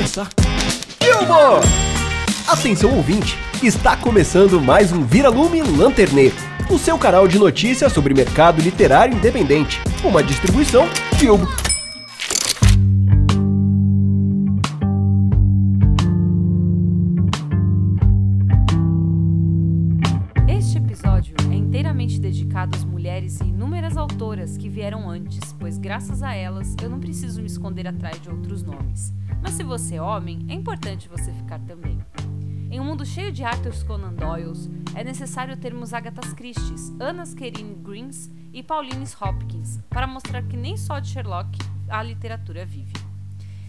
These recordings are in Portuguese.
começar. Filmo! Atenção ouvinte, está começando mais um Vira-Lume Lanterneiro, o seu canal de notícias sobre mercado literário independente, uma distribuição Filmo. Este episódio é inteiramente dedicado às mulheres e inúmeras autoras que vieram antes, pois graças a elas eu não preciso me esconder atrás de outros nomes. Você é homem, é importante você ficar também. Em um mundo cheio de Arthur Conan Doyles, é necessário termos Agathas Christies, Annas Kerin Greens e Paulines Hopkins, para mostrar que nem só de Sherlock a literatura vive.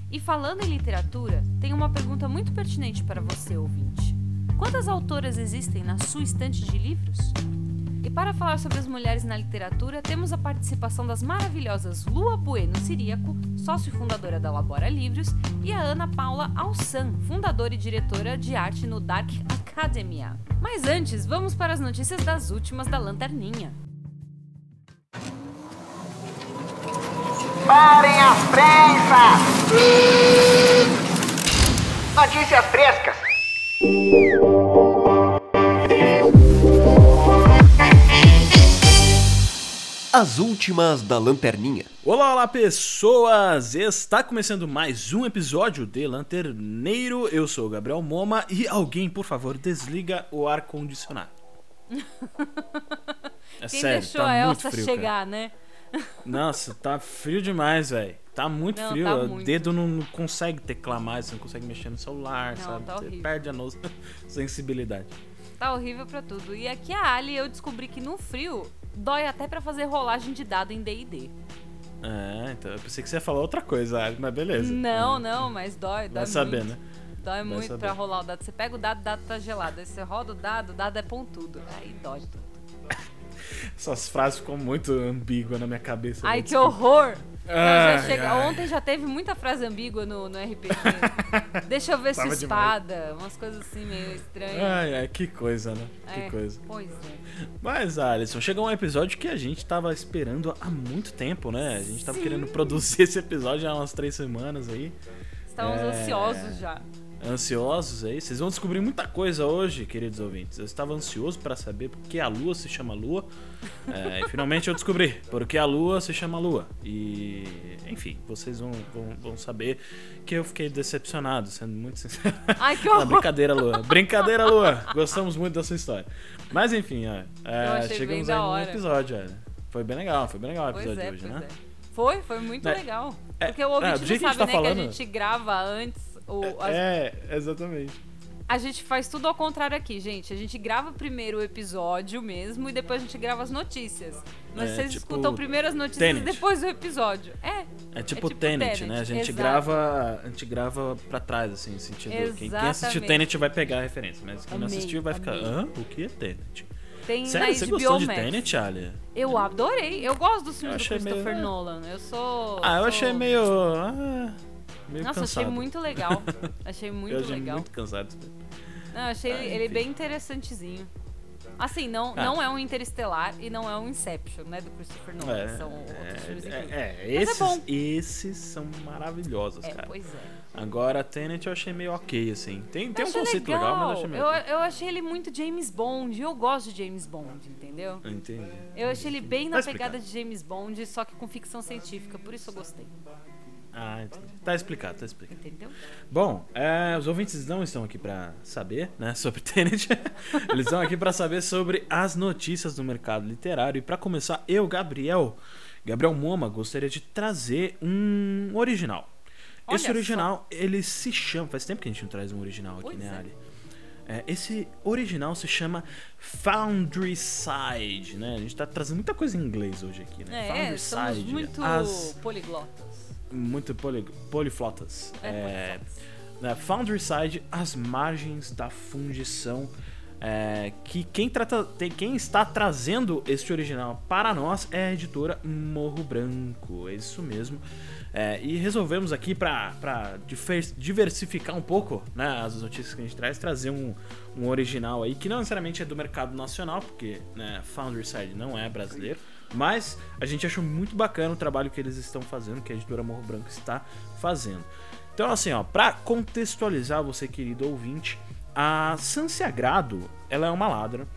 E falando em literatura, tenho uma pergunta muito pertinente para você, ouvinte. Quantas autoras existem na sua estante de livros? Para falar sobre as mulheres na literatura, temos a participação das maravilhosas Lua Bueno Siriaco, sócio fundadora da Labora Livros, e a Ana Paula Alsan, fundadora e diretora de arte no Dark Academia. Mas antes, vamos para as notícias das últimas da Lanterninha. Parem as prensas! Notícias frescas! As últimas da Lanterninha. Olá, olá pessoas! Está começando mais um episódio de Lanterneiro. Eu sou o Gabriel Moma e alguém, por favor, desliga o ar condicionado. É Quem sério, deixou tá a muito Elsa frio, chegar, né? cara. Nossa, tá frio demais, velho. Tá muito Não, frio. tá o muito. dedo não, não consegue teclar mais, você não consegue mexer no celular, Não, sabe? tá você perde a no... sensibilidade. Tá horrível pra tudo. E aqui a Ali, eu descobri que no frio dói até pra fazer rolagem de dado em D&D. É, então eu pensei que você ia falar outra coisa, mas beleza. Não, não, mas dói, dói Vai saber, muito. né? Dói muito saber. pra rolar o dado. Você pega o dado, o dado tá gelado. Aí você roda o dado, o dado é pontudo. Aí dói tudo. Essas frases ficam muito ambíguas na minha cabeça. Ai, né? que Desculpa. horror! Não, já Ai, chega- ai. Ontem já teve muita frase ambígua no, no RPG. Deixa eu ver sua espada. Umas coisas assim meio estranhas. Ai, ai, que coisa, né? É, Que coisa. Pois é. Mas, Alisson, chegou um episódio que a gente tava esperando há muito tempo, né? A gente tava Sim. querendo produzir esse episódio há umas três semanas aí. Estávamos É. ansiosos já. Ansiosos aí. Vocês vão descobrir muita coisa hoje, queridos ouvintes. Eu estava ansioso para saber por que a Lua se chama Lua. É, e finalmente eu descobri por que a Lua se chama Lua. E, enfim, vocês vão, vão, vão saber que eu fiquei decepcionado, sendo muito sincero. Ai, que Não, horror! brincadeira, Lua. Brincadeira, Lua. Gostamos muito da sua história. Mas enfim, ó, é, chegamos aí no episódio, olha. Foi bem legal, foi bem legal o episódio é, de hoje, né? é. Foi, foi muito É, legal. é, Porque o é, ouvinte do não sabe, tá né, falando- que a gente grava antes. O, as- É, exatamente. A gente faz tudo ao contrário aqui, gente. A gente grava primeiro o episódio mesmo e depois a gente grava as notícias. Mas É, vocês tipo escutam primeiro as notícias Tenet. e depois o episódio. É. É tipo, tipo Tenet, Tenet, né? A gente exato. grava, a gente grava pra trás, assim, no sentido. Quem, quem assistiu Exatamente. Tenet vai pegar a referência, mas quem não Amei, assistiu vai ficar, hã? O que é Tenet? Tem Sério, na você HBO gostou de. Tenet, Alia? Eu adorei. Eu gosto dos filmes do achei meio- Christopher Nolan. Eu sou. Ah, eu sou- achei meio. Ah, meio Nossa, cansado. achei muito legal. Achei muito eu achei legal. muito cansado. Não, achei Ah, ele, bem interessantezinho. Assim, não, Ah. não é um Interestelar e não é um Inception, né? Do Christopher Nolan. É, São outros filmes é, incríveis. é, é esses, esses são maravilhosos, É, cara. pois é. Agora, Tenet eu achei meio ok, assim. Tem, tem Eu um conceito legal, mas eu achei meio. eu, eu achei ele muito James Bond. Eu gosto de James Bond, entendeu? Entendi. Eu achei ele bem Tá na pegada de James Bond, só que com ficção científica. Por isso eu gostei. Ah, entendi. Tá explicado, tá explicado. Entendeu? Bom, é, os ouvintes não estão aqui pra saber, né, sobre Tenet. Eles estão aqui pra saber sobre as notícias do mercado literário. E pra começar, eu, Gabriel, Gabriel Moma, gostaria de trazer um original. Olha Esse só. original, ele se chama. Faz tempo que a gente não traz um original aqui, Pois né, é. Ali? É, esse original se chama Foundry Side, né? A gente tá trazendo muita coisa em inglês hoje aqui, né? É, somos muito as poliglotas. Muito poli, poliflotas. É, É, Foundry Side, as margens da fundição. é, que quem, trata, tem, quem está trazendo este original para nós é a editora Morro Branco. É isso mesmo. É, e resolvemos aqui para diversificar um pouco né, as notícias que a gente traz, trazer um, um original aí que não necessariamente é do mercado nacional, porque né, Foundry Side não é brasileiro, mas a gente achou muito bacana o trabalho que eles estão fazendo, que a editora Morro Branco está fazendo. Então, assim, ó, pra contextualizar você, querido ouvinte, a Sagrado, ela é uma ladra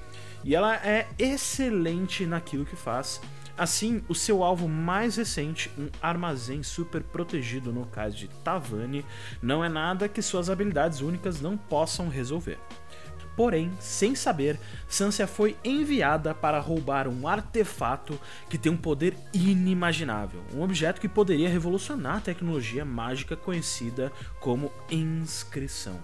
e ela é excelente naquilo que faz. Assim, o seu alvo mais recente, um armazém super protegido no caso de Tavani, não é nada que suas habilidades únicas não possam resolver. Porém, sem saber, Sansa foi enviada para roubar um artefato que tem um poder inimaginável, um objeto que poderia revolucionar a tecnologia mágica conhecida como inscrição.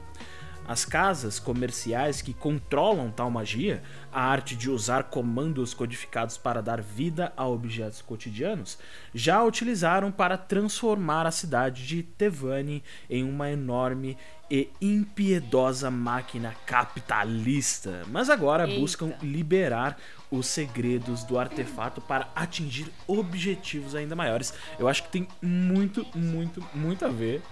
As casas comerciais que controlam tal magia, a arte de usar comandos codificados para dar vida a objetos cotidianos, já a utilizaram para transformar a cidade de Tevani em uma enorme e impiedosa máquina capitalista. Mas agora Eita. buscam liberar os segredos do artefato para atingir objetivos ainda maiores. Eu acho que tem muito, muito, muito a ver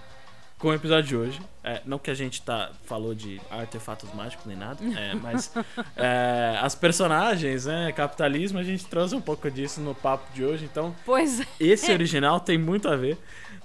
com o episódio de hoje. É, não que a gente tá, falou de artefatos mágicos nem nada, é, mas é, as personagens, né, capitalismo, a gente trouxe um pouco disso no papo de hoje, então Pois é. esse original tem muito a ver,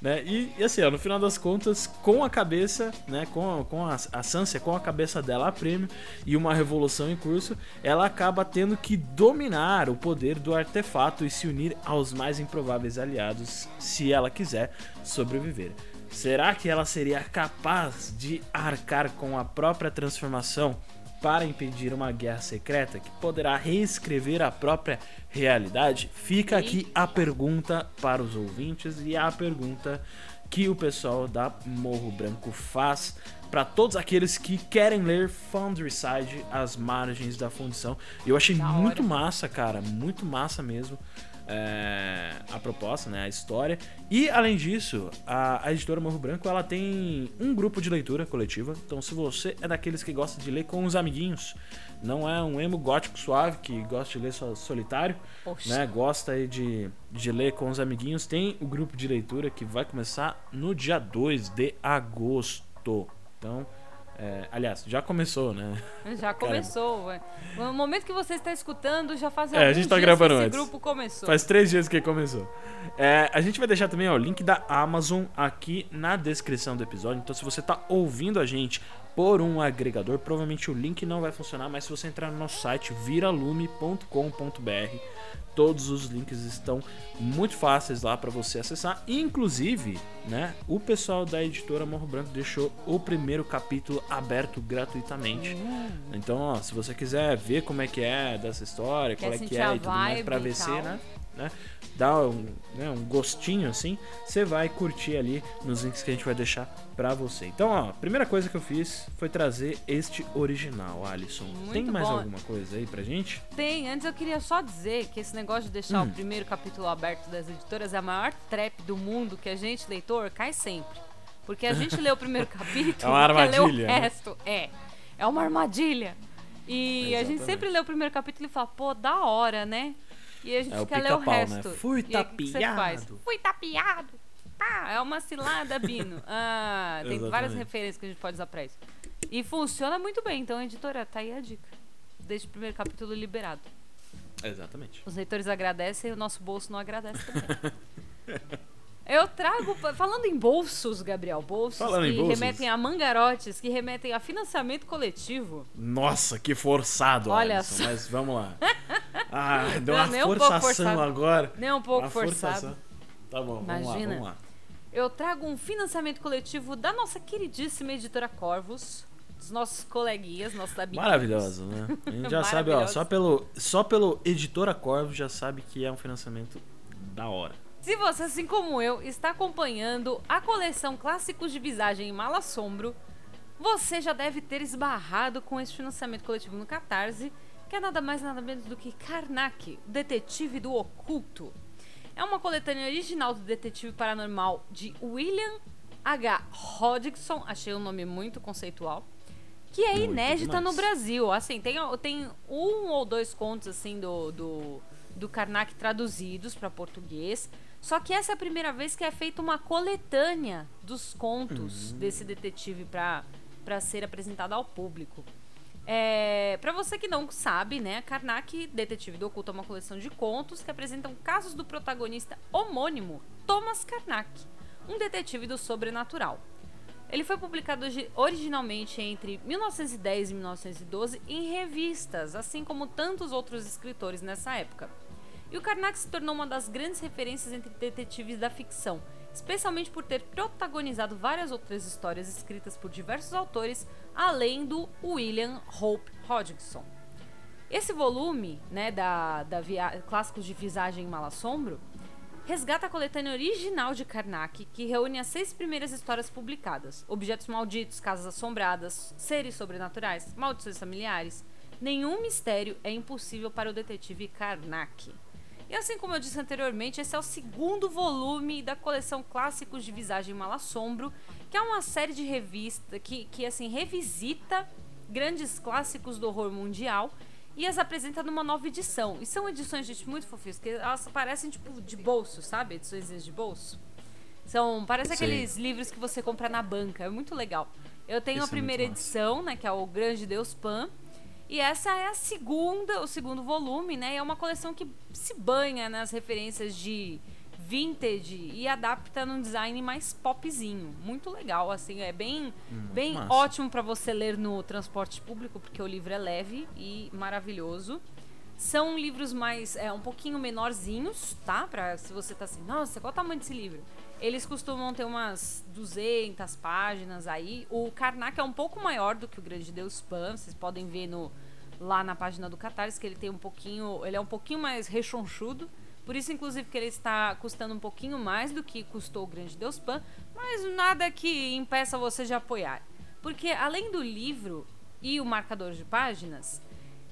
né? E, e assim, ó, no final das contas, com a cabeça, né, com, com a, a Sansa, com a cabeça dela a prêmio e uma revolução em curso, ela acaba tendo que dominar o poder do artefato e se unir aos mais improváveis aliados, se ela quiser sobreviver. Será que ela seria capaz de arcar com a própria transformação para impedir uma guerra secreta que poderá reescrever a própria realidade? Fica aqui a pergunta para os ouvintes e a pergunta que o pessoal da Morro Branco faz para todos aqueles que querem ler Foundryside, as margens da fundição. Eu achei Da hora. muito massa, cara, muito massa mesmo. É, a proposta, né, a história. E além disso, a, a editora Morro Branco ela tem um grupo de leitura coletiva. Então, se você é daqueles que gosta de ler com os amiguinhos, não é um emo gótico suave que gosta de ler só solitário, Poxa. né, gosta aí de, de ler com os amiguinhos, tem o grupo de leitura que vai começar no dia 2 de agosto. Então, é, aliás, já começou, né? Já começou. ué. No momento que você está escutando, já faz É, a gente tá gravando esse antes. grupo começou. Faz três dias que começou. É, a gente vai deixar também ó, o link da Amazon aqui na descrição do episódio. Então, se você tá ouvindo a gente por um agregador, provavelmente o link não vai funcionar, mas se você entrar no nosso site viralume.com.br, todos os links estão muito fáceis lá para você acessar. Inclusive, né, o pessoal da editora Morro Branco deixou o primeiro capítulo aberto gratuitamente. Hum. Então, ó, se você quiser ver como é que é dessa história, Quer qual é que é e tudo mais VC, tal. né? Né? Dá um, né, um gostinho assim, você vai curtir ali nos links que a gente vai deixar pra você. Então, ó, a primeira coisa que eu fiz foi trazer este original, Alisson. Muito Tem mais bom. alguma coisa aí pra gente? Tem, antes eu queria só dizer que esse negócio de deixar Hum. o primeiro capítulo aberto das editoras é a maior trap do mundo que a gente, leitor, cai sempre. Porque a gente lê o primeiro capítulo É uma e quer ler o armadilha, né? resto. É, é uma armadilha. E a gente Exatamente. sempre lê o primeiro capítulo e fala, pô, da hora, né? E a gente É quer ler o né? resto. Fui aí, o que que você faz? tapeado. Fui tapeado. Pá, é uma cilada, Bino. Ah, tem várias referências que a gente pode usar pra isso. E funciona muito bem, então, editora, tá aí a dica. Deixa o primeiro capítulo liberado. Exatamente. Os leitores agradecem e o nosso bolso não agradece também. Eu trago, falando em bolsos, Gabriel, bolsos Falando que bolsos. remetem a mangarotes, que remetem a financiamento coletivo. Nossa, que forçado, Olha Alisson, só. mas vamos lá. Ah, deu Não, uma nem um pouco forçação forçado. agora. Nem um pouco Uma forçado. forçação. Tá bom, vamos lá, Imagina. vamos lá. Eu trago um financiamento coletivo da nossa queridíssima editora Corvos, dos nossos coleguinhas, nossos amigos. Maravilhoso, né? A gente já sabe, ó, só pelo, só pelo Editora Corvo já sabe que é um financiamento da hora. Se você, assim como eu, está acompanhando a coleção Clássicos de Visagem em Mala Assombro, você já deve ter esbarrado com esse financiamento coletivo no Catarse, que é nada mais nada menos do que Karnak, o Detetive do Oculto. É uma coletânea original do detetive paranormal de William H. Hodgson, achei um nome muito conceitual, que é Muito inédita no demais. Brasil. Assim, tem, tem um ou dois contos assim do, do, do Karnak traduzidos para português. Só que essa é a primeira vez que é feita uma coletânea dos contos Uhum. desse detetive para ser apresentada ao público. É, para você que não sabe, né, Karnak, Detetive do Oculto, é uma coleção de contos que apresentam casos do protagonista homônimo, Thomas Karnak, um detetive do sobrenatural. Ele foi publicado originalmente entre 1910 e 1912 em revistas, assim como tantos outros escritores nessa época. E o Karnak se tornou uma das grandes referências entre detetives da ficção, especialmente por ter protagonizado várias outras histórias escritas por diversos autores, além do William Hope Hodgson. Esse volume, né, da, da via... Clássicos de Visagem e Malassombro, resgata a coletânea original de Karnak, que reúne as seis primeiras histórias publicadas: objetos malditos, casas assombradas, seres sobrenaturais, maldições familiares. Nenhum mistério é impossível para o detetive Karnak. E assim como eu disse anteriormente, esse é o segundo volume da coleção Clássicos de Visagem Malassombro, que é uma série de revista que, que assim revisita grandes clássicos do horror mundial e as apresenta numa nova edição. E são edições, gente, muito fofinhas, que elas parecem tipo de bolso, sabe? Edições de bolso. São, parece Sim. aqueles livros que você compra na banca, é muito legal. Eu tenho a é primeira é edição, né, que é o Grande Deus Pan, e essa é a segunda, o segundo volume, né? É uma coleção que se banha nas referências de vintage e adapta num design mais popzinho. Muito legal, assim, é bem, bem ótimo para você ler no transporte público, porque o livro é leve e maravilhoso. São livros mais, é, um pouquinho menorzinhos, tá? Pra se você tá assim, nossa, qual o tamanho desse livro? Eles costumam ter umas 200 páginas aí. O Karnak é um pouco maior do que o Grande Deus Pan, vocês podem ver no, lá na página do Catarse que ele tem um pouquinho, ele é um pouquinho mais rechonchudo. Por isso, inclusive, que ele está custando um pouquinho mais do que custou o Grande Deus Pan, mas nada que impeça você de apoiar. Porque além do livro e o marcador de páginas,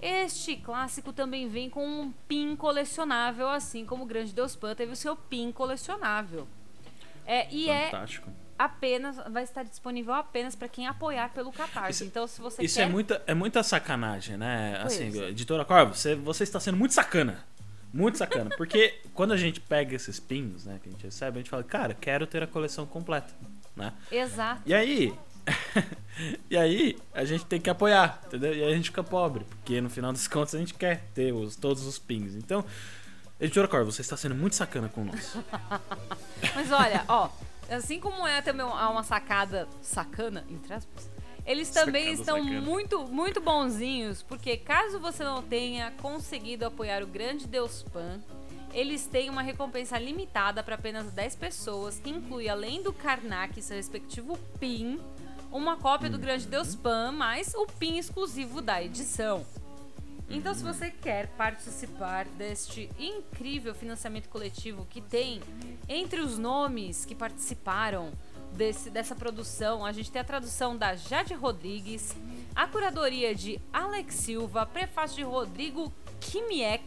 este clássico também vem com um pin colecionável, assim como o Grande Deus Pan teve o seu pin colecionável. É, e é Fantástico. é apenas vai estar disponível apenas para quem apoiar pelo Catarse. Isso, então, se você isso é quer... é muita é muita sacanagem, né? Pois. Assim, editora Corvo, você você está sendo muito sacana. Muito sacana. Porque quando a gente pega esses pins, né, que a gente recebe, a gente fala, cara, quero ter a coleção completa, né? Exato. E aí, e aí a gente tem que apoiar, entendeu? E aí a gente fica pobre, porque no final das contas a gente quer ter os, todos os pins. Então, editora Cor, você está sendo muito sacana com nós. Mas olha, ó, assim como é também uma sacada sacana, entre aspas, eles também estão sacana. muito, muito bonzinhos, porque caso você não tenha conseguido apoiar o grande Deus Pan, eles têm uma recompensa limitada para apenas 10 pessoas, que inclui, além do Karnak seu respectivo PIN, uma cópia do Grande Deus Pan, mais o PIN exclusivo da edição. Então, se você quer participar deste incrível financiamento coletivo que tem entre os nomes que participaram desse, dessa produção, a gente tem a tradução da Jade Rodrigues, a curadoria de Alex Silva, prefácio de Rodrigo Kimiek.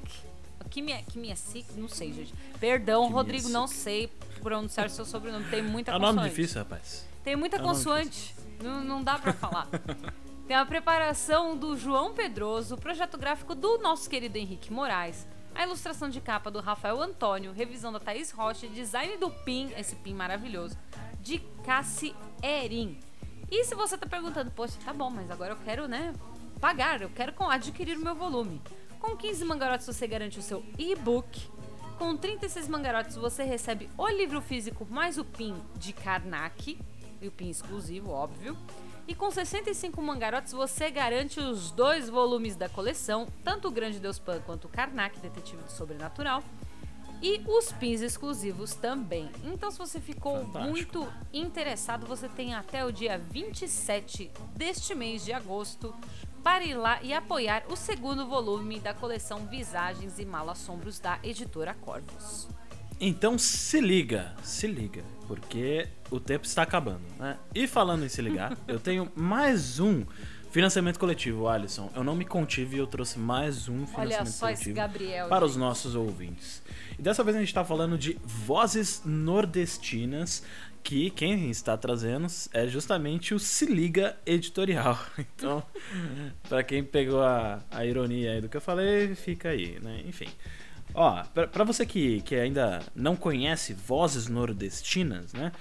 Kimiek, Kimiek, não sei, gente. Perdão, Kimiek. Rodrigo, não sei pronunciar seu sobrenome. Tem muita consoante. É um nome difícil, rapaz. Tem muita é consoante. Não, não dá para falar. Tem a preparação do João Pedroso, projeto gráfico do nosso querido Henrique Moraes, a ilustração de capa do Rafael Antônio, revisão da Thaís Rocha, design do PIN, esse PIN maravilhoso, de Cassi Erin. E se você tá perguntando, poxa, tá bom, mas agora eu quero, né, pagar, eu quero adquirir o meu volume. Com 15 mangarotes você garante o seu e-book. Com 36 mangarotes você recebe o livro físico mais o PIN de Karnak, e o PIN exclusivo, óbvio. E com 65 mangarotes você garante os dois volumes da coleção, tanto o Grande Deus Pan quanto o Karnak, Detetive do Sobrenatural e os pins exclusivos também. Então, se você ficou Fantástico. muito interessado, você tem até o dia 27 deste mês de agosto para ir lá e apoiar o segundo volume da coleção Visagens e Malassombros da editora Corvus. Então se liga, se liga, porque o tempo está acabando, né? E falando em se ligar, eu tenho mais um Financiamento coletivo, Alisson. Eu não me contive e eu trouxe mais um financiamento Olha só coletivo esse Gabriel, para gente. os nossos ouvintes. E dessa vez a gente está falando de vozes nordestinas, que quem está trazendo é justamente o Se Liga Editorial. Então, para quem pegou a, a ironia aí do que eu falei, fica aí, né? Enfim. Ó, para você que, que ainda não conhece vozes nordestinas, né?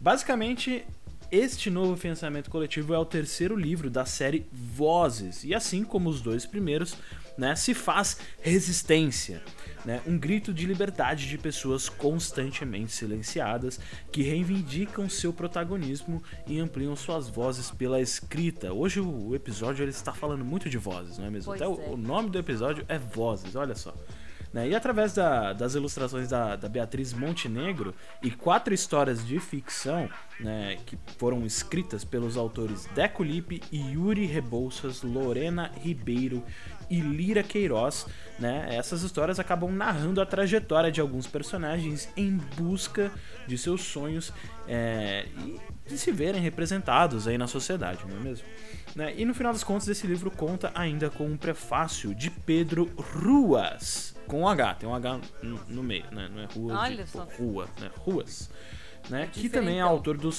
Basicamente este novo financiamento coletivo é o terceiro livro da série Vozes, e assim como os dois primeiros, né, se faz resistência. Né, um grito de liberdade de pessoas constantemente silenciadas que reivindicam seu protagonismo e ampliam suas vozes pela escrita. Hoje o episódio ele está falando muito de vozes, não é mesmo? Pois Até é. o, o nome do episódio é Vozes, olha só. Né, E através da- das ilustrações da, da Beatriz Montenegro e quatro histórias de ficção né, que foram escritas pelos autores Deco Lippe e Yuri Rebouças, Lorena Ribeiro e Lira Queiroz, né, essas histórias acabam narrando a trajetória de alguns personagens em busca de seus sonhos é, e de se verem representados aí na sociedade, não é mesmo? Né, E no final das contas, esse livro conta ainda com um prefácio de Pedro Ruas, com um H, tem um H no, no meio, né? Não é rua, Olha de, só. rua, né? Ruas. Né? É que também é autor do.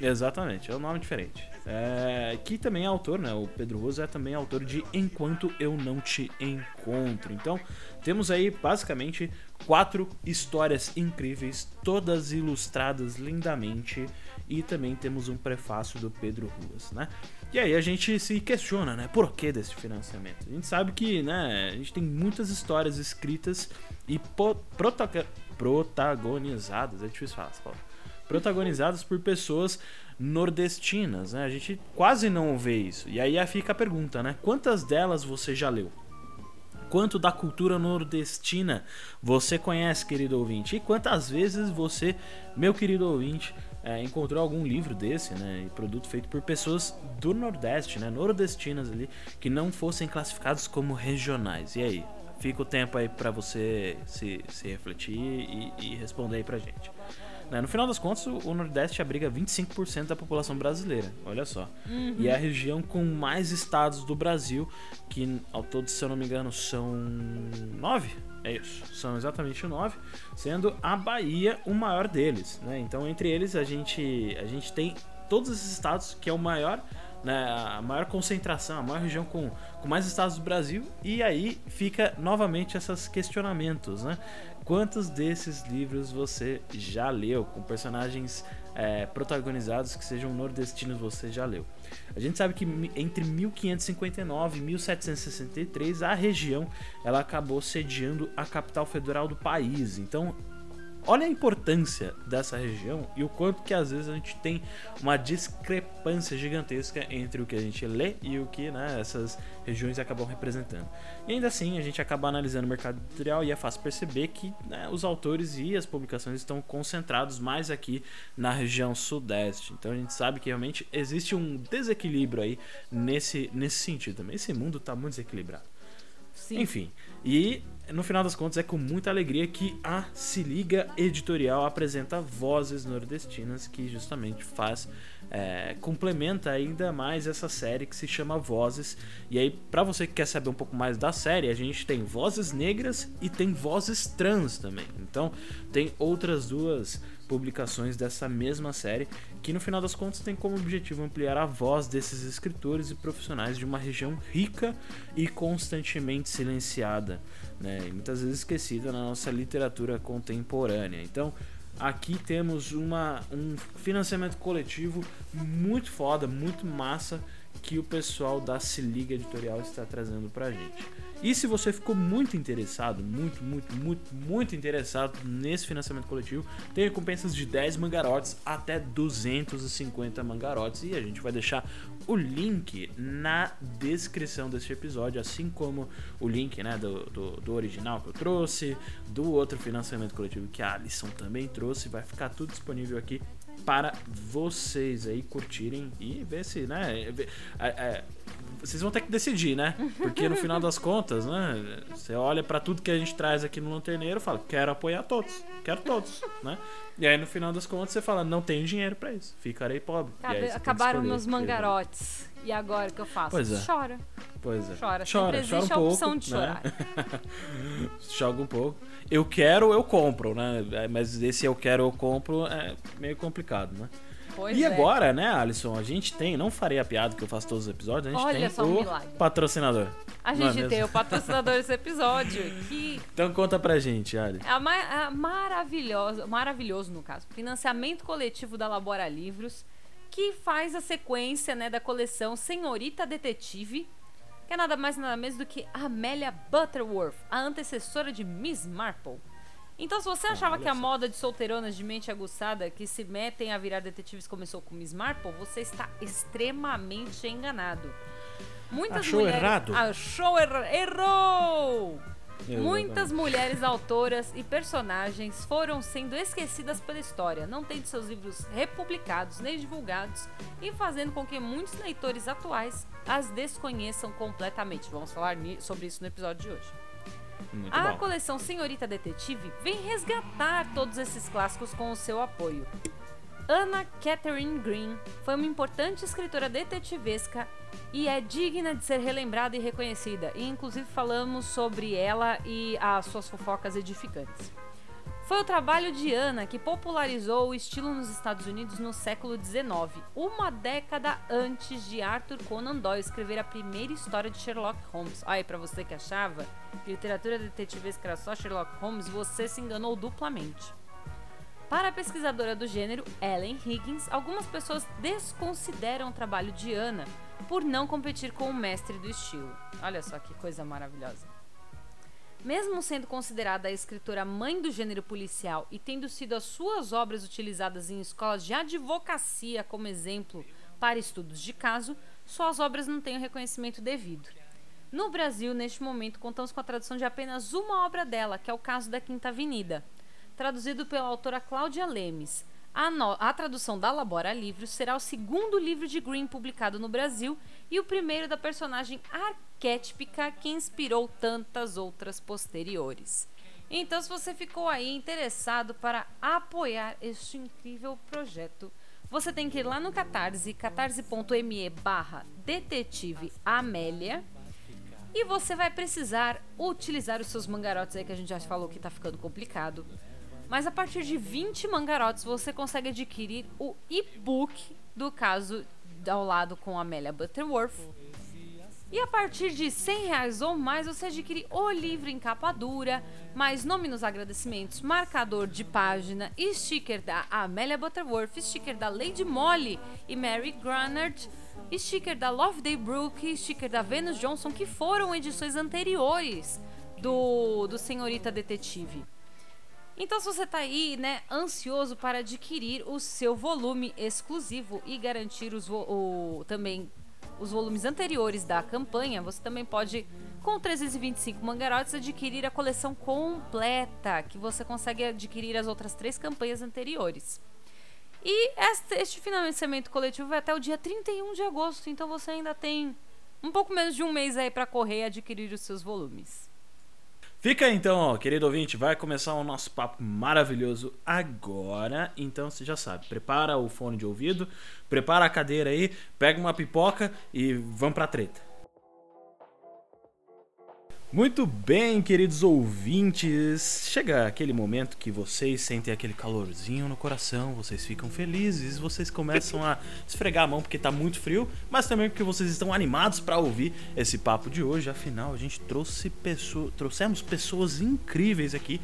Exatamente, é um nome diferente. É, que também é autor, né? O Pedro Ruas é também autor de Enquanto Eu Não Te Encontro. Então, temos aí basicamente quatro histórias incríveis, todas ilustradas lindamente. E também temos um prefácio do Pedro Ruas, né? E aí a gente se questiona, né? Por que desse financiamento? A gente sabe que, né? A gente tem muitas histórias escritas e protagonizadas, é difícil falar essa palavra. Protagonizadas por pessoas nordestinas, né? A gente quase não vê isso. E aí fica a pergunta, né? Quantas delas você já leu? Quanto da cultura nordestina você conhece, querido ouvinte? E quantas vezes você, meu querido ouvinte, é, encontrou algum livro desse, né? Produto feito por pessoas do Nordeste, né? Nordestinas ali, que não fossem classificados como regionais. E aí? Fica o tempo aí pra você se, se refletir e, e responder aí pra gente. Né, No final das contas, o Nordeste abriga 25% da população brasileira, olha só. E é a região com mais estados do Brasil, que ao todo, se eu não me engano, são nove. É isso, são exatamente nove, sendo a Bahia o maior deles. Né? Então, entre eles, a gente, a gente tem todos esses estados, que é o maior, né, a maior concentração, a maior região com, com mais estados do Brasil. E aí fica novamente esses questionamentos, né? Quantos desses livros você já leu com personagens é, protagonizados que sejam nordestinos você já leu? A gente sabe que entre 1559 e 1763 a região ela acabou sediando a capital federal do país. Então olha a importância dessa região e o quanto que às vezes a gente tem uma discrepância gigantesca entre o que a gente lê e o que né, essas regiões acabam representando. E ainda assim, a gente acaba analisando o mercado editorial e é fácil perceber que né, os autores e as publicações estão concentrados mais aqui na região sudeste. Então a gente sabe que realmente existe um desequilíbrio aí nesse, nesse sentido também. Esse mundo está muito desequilibrado. Sim. Enfim, e no final das contas é com muita alegria que a Se Liga Editorial apresenta vozes nordestinas que justamente faz é, complementa ainda mais essa série que se chama Vozes. E aí, pra você que quer saber um pouco mais da série, a gente tem vozes negras e tem vozes trans também. Então, tem outras duas publicações dessa mesma série, que no final das contas tem como objetivo ampliar a voz desses escritores e profissionais de uma região rica e constantemente silenciada, né? e muitas vezes esquecida na nossa literatura contemporânea. Então, aqui temos uma, um financiamento coletivo muito foda, muito massa que o pessoal da Se Liga Editorial está trazendo pra gente. E se você ficou muito interessado, muito, muito, muito, muito interessado nesse financiamento coletivo, tem recompensas de 10 mangarotes até 250 mangarotes e a gente vai deixar o link na descrição deste episódio, assim como o link né, do, do, do original que eu trouxe, do outro financiamento coletivo que a Alisson também trouxe, vai ficar tudo disponível aqui para vocês aí curtirem e ver se, né? Vocês vão ter que decidir, né? Porque no final das contas, né? Você olha para tudo que a gente traz aqui no Lanterneiro e fala, quero apoiar todos, quero todos, né? E aí no final das contas você fala, não tenho dinheiro para isso, ficarei pobre. Acabaram escolher, meus mangarotes. E agora o que eu faço? Pois é. Chora. Pois é. Chora. chora, Sempre chora um a pouco, opção de né? chorar. Joga um pouco. Eu quero, eu compro, né? Mas esse eu quero, eu compro é meio complicado, né? Pois e é. agora, né, Alisson, a gente tem, não farei a piada que eu faço todos os episódios, a gente Olha tem só um o milagre. patrocinador. A é gente tem mesmo? o patrocinador desse episódio, que Então conta pra gente, Ali. é a, ma- a maravilhosa, maravilhoso no caso, financiamento coletivo da Labora Livros, que faz a sequência né, da coleção Senhorita Detetive, que é nada mais nada menos do que Amelia Butterworth, a antecessora de Miss Marple. Então, se você achava que a moda de solteironas de mente aguçada que se metem a virar detetives começou com Miss Marple, você está extremamente enganado. Muitas Achou mulheres... errado? Achou errado. Errou! Muitas mulheres autoras e personagens foram sendo esquecidas pela história, não tendo seus livros republicados nem divulgados e fazendo com que muitos leitores atuais as desconheçam completamente. Vamos falar sobre isso no episódio de hoje. Muito A bom. coleção Senhorita Detetive vem resgatar todos esses clássicos com o seu apoio. Anna Catherine Green foi uma importante escritora detetivesca e é digna de ser relembrada e reconhecida. E inclusive falamos sobre ela e as suas fofocas edificantes. Foi o trabalho de Anna que popularizou o estilo nos Estados Unidos no século XIX, uma década antes de Arthur Conan Doyle escrever a primeira história de Sherlock Holmes. Aí, pra você que achava que literatura detetivesca era só Sherlock Holmes, você se enganou duplamente. Para a pesquisadora do gênero, Ellen Higgins, algumas pessoas desconsideram o trabalho de Anna por não competir com o mestre do estilo. Olha só que coisa maravilhosa. Mesmo sendo considerada a escritora mãe do gênero policial e tendo sido as suas obras utilizadas em escolas de advocacia como exemplo para estudos de caso, suas obras não têm o reconhecimento devido. No Brasil, neste momento, contamos com a tradução de apenas uma obra dela, que é o caso da Quinta Avenida, traduzido pela autora Cláudia Lemes. A, no- a tradução da Labora Livros será o segundo livro de Green publicado no Brasil e o primeiro da personagem arquétipica que inspirou tantas outras posteriores. Então, se você ficou aí interessado para apoiar este incrível projeto, você tem que ir lá no Catarse, catarse.me barra detetive Amélia, e você vai precisar utilizar os seus mangarotes aí que a gente já falou que tá ficando complicado. Mas a partir de 20 mangarotes você consegue adquirir o e-book do caso ao lado com Amélia Butterworth. E a partir de 100 reais ou mais você adquire o livro em capa dura, mais nome nos agradecimentos, marcador de página, sticker da Amélia Butterworth, sticker da Lady Molly e Mary Granard, sticker da Loveday Brooke, sticker da Venus Johnson, que foram edições anteriores do, do Senhorita Detetive. Então, se você tá aí, né, ansioso para adquirir o seu volume exclusivo e garantir os o, também os volumes anteriores da campanha, você também pode, com 325 mangarotes, adquirir a coleção completa, que você consegue adquirir as outras três campanhas anteriores. E este, financiamento coletivo vai até o dia 31 de agosto, então você ainda tem um pouco menos de um mês aí para correr e adquirir os seus volumes. Fica então, ó, querido ouvinte, vai começar o nosso papo maravilhoso agora. Então você já sabe, prepara o fone de ouvido, prepara a cadeira aí, pega uma pipoca e vamos pra treta. Muito bem, queridos ouvintes. Chega aquele momento que vocês sentem aquele calorzinho no coração, vocês ficam felizes, vocês começam a esfregar a mão porque tá muito frio, mas também porque vocês estão animados para ouvir esse papo de hoje. Afinal, a gente trouxe pessoas, trouxemos pessoas incríveis aqui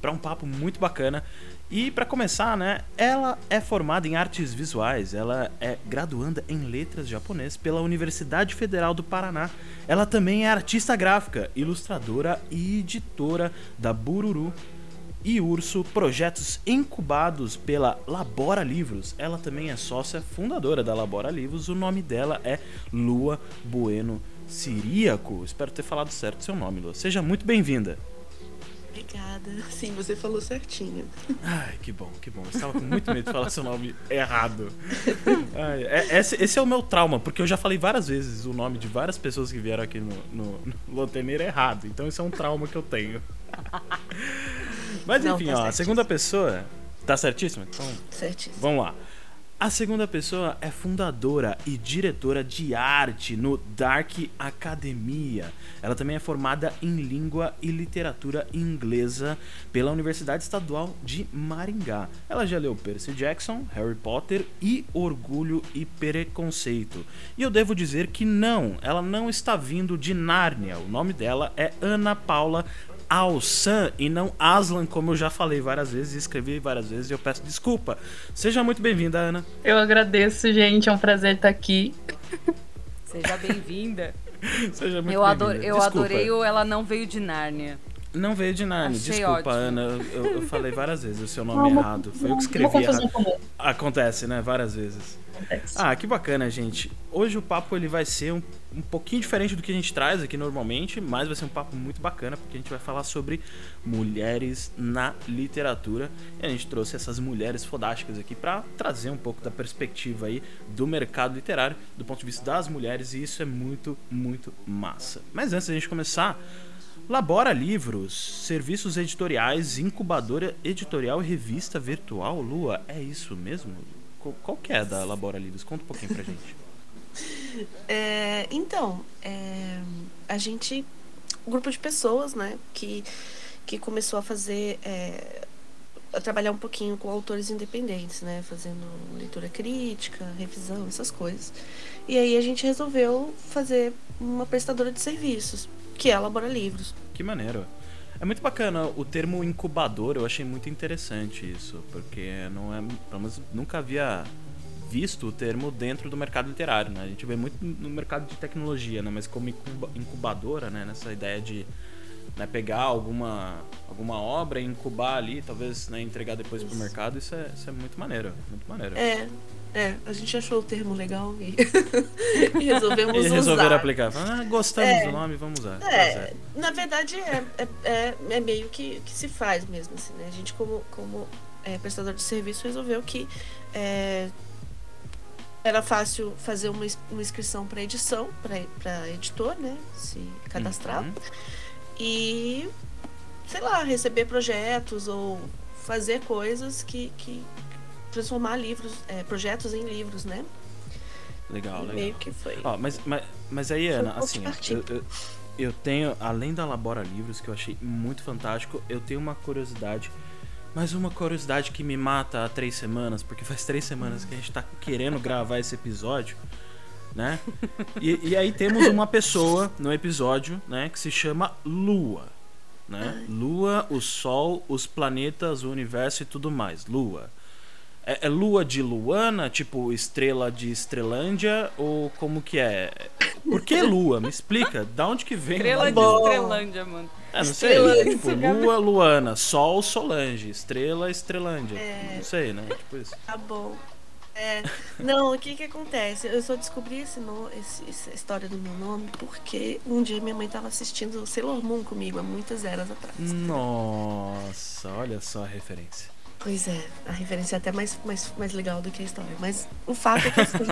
para um papo muito bacana. E para começar, né, ela é formada em artes visuais, ela é graduanda em letras japonês pela Universidade Federal do Paraná. Ela também é artista gráfica, ilustradora e editora da Bururu e Urso, projetos incubados pela Labora Livros. Ela também é sócia fundadora da Labora Livros. O nome dela é Lua Bueno Siríaco. Espero ter falado certo seu nome, Lua. Seja muito bem-vinda. Obrigada. Sim, você falou certinho. Ai, que bom, que bom. Eu estava com muito medo de falar seu nome errado. Ai, é- esse, esse é o meu trauma, porque eu já falei várias vezes o nome de várias pessoas que vieram aqui no, no, no Lanterneiro errado. Então isso é um trauma que eu tenho. Mas Não, enfim, tá ó, a segunda pessoa. Tá certíssimo? Então Certíssimo. Vamos lá. A segunda pessoa é fundadora e diretora de arte no Dark Academia. Ela também é formada em língua e literatura inglesa pela Universidade Estadual de Maringá. Ela já leu Percy Jackson, Harry Potter e Orgulho e Preconceito. E eu devo dizer que não, ela não está vindo de Nárnia. O nome dela é Ana Paula Alsan e não Aslan, como eu já falei várias vezes e escrevi várias vezes e eu peço desculpa. Seja muito bem-vinda, Ana. Eu agradeço, gente. É um prazer estar aqui. Seja bem-vinda. Seja muito Eu, ador, eu adorei o Ela Não Veio de Nárnia. Não veio de Narnia, desculpa, ótimo. Ana. Eu, eu falei várias vezes o seu nome Não, errado. Foi eu que escrevi errado. Acontece, né? Várias vezes. Acontece. Ah, que bacana, gente. Hoje o papo ele vai ser um, um pouquinho diferente do que a gente traz aqui normalmente, mas vai ser um papo muito bacana porque a gente vai falar sobre mulheres na literatura. E a gente trouxe essas mulheres fodásticas aqui para trazer um pouco da perspectiva aí do mercado literário, do ponto de vista das mulheres, e isso é muito, muito massa. Mas antes da gente começar, Labora Livros, serviços editoriais, incubadora editorial e revista virtual. Lua, é isso mesmo? Qual, que é da Labora Livros? Conta um pouquinho pra gente. É, então, é, a gente. Um grupo de pessoas, né, que, que começou a fazer. é, a trabalhar um pouquinho com autores independentes, né? Fazendo leitura crítica, revisão, essas coisas. E aí a gente resolveu fazer uma prestadora de serviços, que é a Labora Livros. Que maneiro. É muito bacana o termo incubador, eu achei muito interessante isso, porque não é, pelo menos nunca havia visto o termo dentro do mercado literário, né? A gente vê muito no mercado de tecnologia, né? Mas como incuba- incubadora, né? Nessa ideia de né, pegar alguma, alguma obra e incubar ali, talvez né, entregar depois pro mercado, isso é, isso é muito maneiro, muito maneiro. É, é, a gente achou o termo legal e, e resolvemos E resolveram usar. aplicar. Ah, gostamos É. do nome, vamos usar. Tá É, certo. na verdade é, é, é, é meio que, que se faz mesmo, assim, né? A gente, como, como é, prestador de serviço, resolveu que é, era fácil fazer uma, uma inscrição para edição, para editor, né? Se cadastrar. Uhum. E, sei lá, receber projetos ou fazer coisas que. que transformar livros, é, projetos em livros, né? Legal, legal. Meio que foi. Ó, mas, mas, mas aí, Ana, um assim, eu, eu, eu tenho, além da Labora Livros, que eu achei muito fantástico, eu tenho uma curiosidade, mas uma curiosidade que me mata há três semanas, porque faz três semanas que a gente tá querendo gravar esse episódio, né? E, e aí temos uma pessoa no episódio, né, que se chama Lua, né? Lua, o Sol, os planetas, o universo e tudo mais. Lua. É, é lua de Luana, tipo estrela de Estrelândia, ou como que é? Por que lua? Me explica. Da onde que vem? o Estrela de? Estrelândia, mano. É, não sei. Tipo, lua, Luana, Sol, Solange, Estrela, Estrelândia. É. Não sei, né? Tipo isso. Tá bom. É, não, o que que acontece? Eu só descobri esse no, esse, essa história do meu nome porque um dia minha mãe tava assistindo Sailor Moon comigo há muitas eras atrás. Nossa, olha só a referência. Pois é, a referência é até mais, mais, mais legal do que a história. Mas o fato é que assim,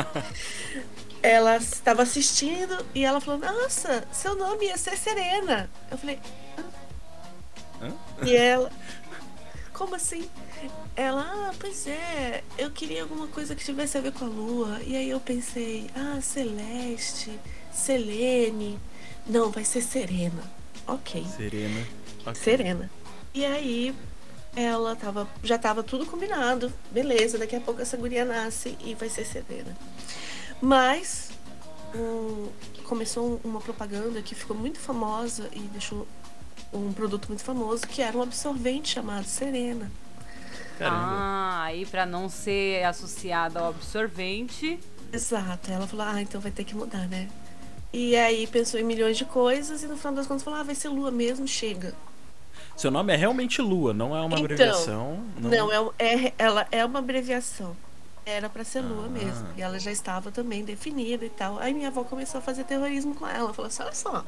ela estava assistindo e ela falou, nossa, seu nome ia ser Serena. Eu falei, Hã? Hã? E ela, como assim? Ela, ah, pois é, eu queria alguma coisa que tivesse a ver com a lua. E aí eu pensei, ah, Celeste, Selene. Não, vai ser Serena. Ok. Serena. Ok. Serena. E aí ela tava, já tava tudo combinado. Beleza, daqui a pouco essa guria nasce e vai ser Serena. Mas um, começou uma propaganda que ficou muito famosa e deixou um produto muito famoso que era um absorvente chamado Serena. Caramba. Ah, aí pra não ser associada ao absorvente. Exato. Ela falou, ah, então vai ter que mudar, né? E aí pensou em milhões de coisas e no final das contas falou, ah, vai ser lua mesmo, chega. Seu nome é realmente Lua, não é uma Então, abreviação. Não, é, um- é- ela é uma abreviação. Era pra ser Lua Ah. mesmo. E ela já estava também definida e tal. Aí minha avó começou a fazer terrorismo com ela. Falou assim: olha só.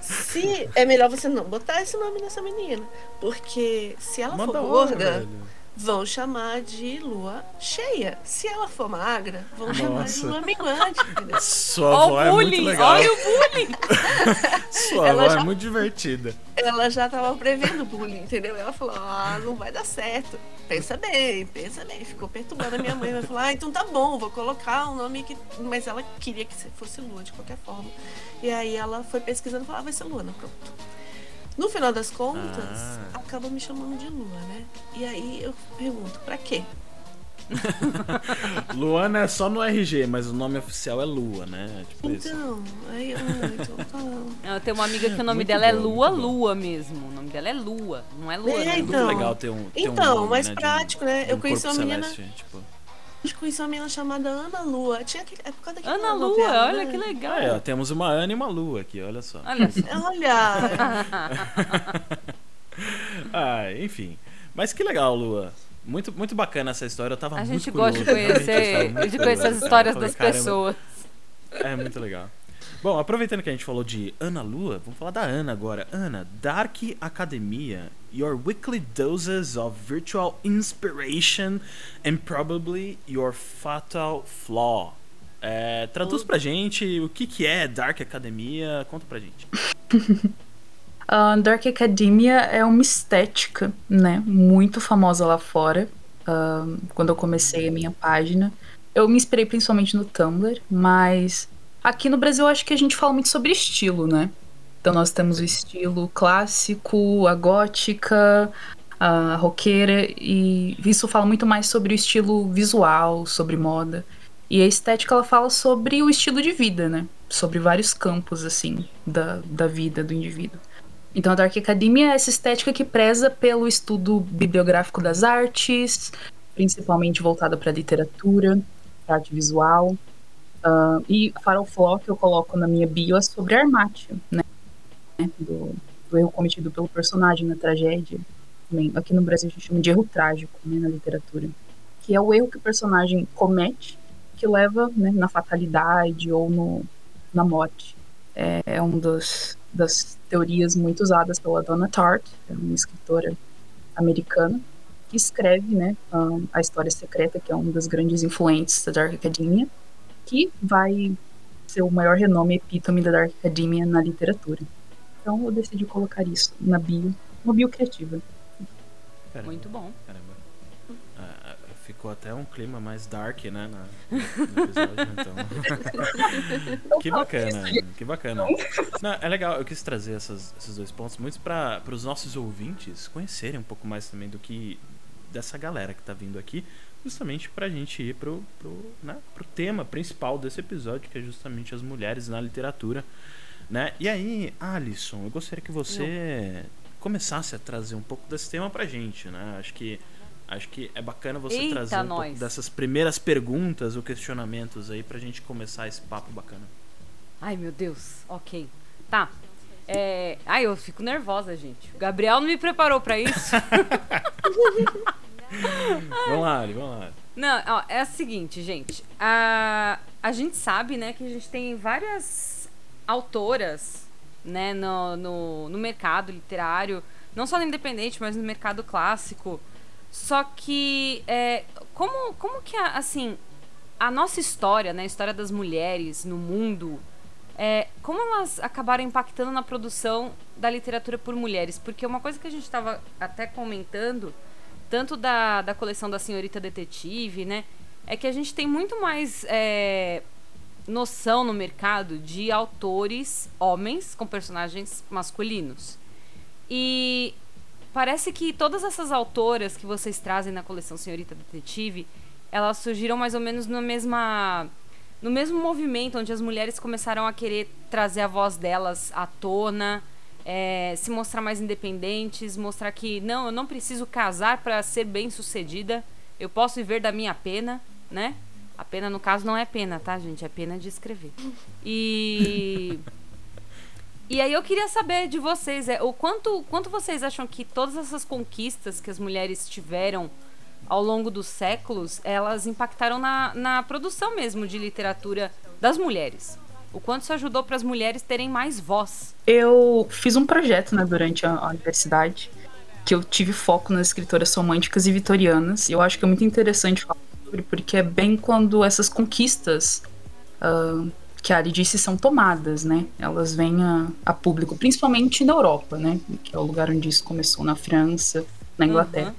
Se é melhor você não botar esse nome nessa menina. Porque se ela Manda for gorda, velho. Vão chamar de lua cheia. Se ela for magra, vão chamar de Nossa. lua minguante. entendeu? Sua Ó avó o é muito bullying, legal. olha o bullying. Sua Ela avó já- é muito divertida. ela já tava prevendo bullying, entendeu? Ela falou, ah, não vai dar certo. Pensa bem, pensa bem. Ficou perturbando a minha mãe. Ela falou, ah, então tá bom, vou colocar um nome que. Mas ela queria que fosse Lua de qualquer forma. E aí ela foi pesquisando e falou, ah, vai ser Luana, pronto. No final das contas, Ah. acaba me chamando de Lua, né? E aí eu pergunto, pra quê? Luana é só no RG, mas o nome oficial é Lua, né? Tipo isso. Então, aí eu. Então, tá. Eu tenho uma amiga que o nome Muito dela é bom, Lua muito bom. Lua mesmo. O nome dela é Lua, não é Lua, É, né? É muito Então. legal ter um. ter um Então, nome, mais né, um- prático, né? de Eu um conheci uma menina- celeste, tipo. Gente conheceu uma menina chamada Ana Lua. Tinha aquele, é por causa daquela Ana Lua, novela, olha né? que legal. Ah, é, temos uma Ana e uma Lua aqui, olha só. Olha só. Olha, Ah, enfim. Mas que legal, Lua. Muito, muito bacana essa história. Eu tava A muito gente curioso, gosta de conhecer, muito de conhecer as histórias falei, das "Caramba, pessoas. É muito legal. Bom, aproveitando que a gente falou de Ana Lua, vamos falar da Ana agora. Ana, Dark Academia, your weekly doses of virtual inspiration and probably your fatal flaw. É, traduz pra gente o que, que é Dark Academia, conta pra gente. A Dark Academia é uma estética, né, muito famosa lá fora. Ah, quando eu comecei a minha página, eu me inspirei principalmente no Tumblr, mas aqui no Brasil acho que a gente fala muito sobre estilo, né? Então nós temos o estilo clássico, a gótica, a roqueira, e isso fala muito mais sobre o estilo visual, sobre moda. E a estética ela fala sobre o estilo de vida, né? Sobre vários campos, assim, da, da vida do indivíduo. Então a Dark Academia é essa estética que preza pelo estudo bibliográfico das artes, principalmente voltada para literatura, pra arte visual. Ah, e Farol Flaw, que eu coloco na minha bio, é sobre a armátia, né? Do, do erro cometido pelo personagem na tragédia. Também, aqui no Brasil a gente chama de erro trágico né, na literatura. Que é o erro que o personagem comete que leva né, na fatalidade ou no, na morte. É, é uma das, teorias muito usadas pela Donna Tartt, é uma escritora americana, que escreve né, um, a História Secreta, que é uma das grandes influentes da Dark Academia, que vai ser o maior renome epítome da Dark Academia na literatura. Então eu decidi colocar isso na bio, uma bio criativa. Caramba, Muito bom. Caramba. Ah, ah, ficou até um clima mais dark, né, na, no episódio, então... que bacana, que bacana. Não, é legal, eu quis trazer essas- esses dois pontos muito para os nossos ouvintes conhecerem um pouco mais também do que dessa galera que tá vindo aqui, justamente pra gente ir pro, pro, né, pro tema principal desse episódio, que é justamente as mulheres na literatura, né? E aí, Alisson, eu gostaria que você começasse a trazer um pouco desse tema pra gente, né? Acho que acho que é bacana você Eita, trazer um pouco nós. dessas primeiras perguntas ou questionamentos aí pra gente começar esse papo bacana. Ai, meu Deus. Ok. Tá. É... Ai, eu fico nervosa, gente. O Gabriel não me preparou pra isso. Vamos lá, Ali, vamos lá. Não, ó, é o seguinte, gente. A, a gente sabe, né, que a gente tem várias autoras, né, no, no, no mercado literário, não só no independente, mas no mercado clássico. Só que, é, como, como que, a- assim, a nossa história, né, a história das mulheres no mundo, é, como elas acabaram impactando na produção da literatura por mulheres? Porque uma coisa que a gente estava até comentando, tanto da, da coleção da Senhorita Detetive, né, é que a gente tem muito mais é, noção no mercado de autores homens com personagens masculinos. E parece que todas essas autoras que vocês trazem na coleção Senhorita Detetive, elas surgiram mais ou menos na mesma no mesmo movimento onde as mulheres começaram a querer trazer a voz delas à tona, é, se mostrar mais independentes, mostrar que não, eu não preciso casar para ser bem sucedida, eu posso viver da minha pena, né? A pena no caso não é pena, tá, gente? É pena de escrever. E e aí eu queria saber de vocês, é, o quanto, quanto vocês acham que todas essas conquistas que as mulheres tiveram ao longo dos séculos, elas impactaram na, na produção mesmo de literatura das mulheres? O quanto isso ajudou para as mulheres terem mais voz? Eu fiz um projeto né, durante a, a universidade que eu tive foco nas escritoras românticas e vitorianas. E eu acho que é muito interessante falar sobre, porque é bem quando essas conquistas ah, que a Ali disse são tomadas, né? Elas vêm a, a público, principalmente na Europa, né? Que é o lugar onde isso começou, na França, na Inglaterra.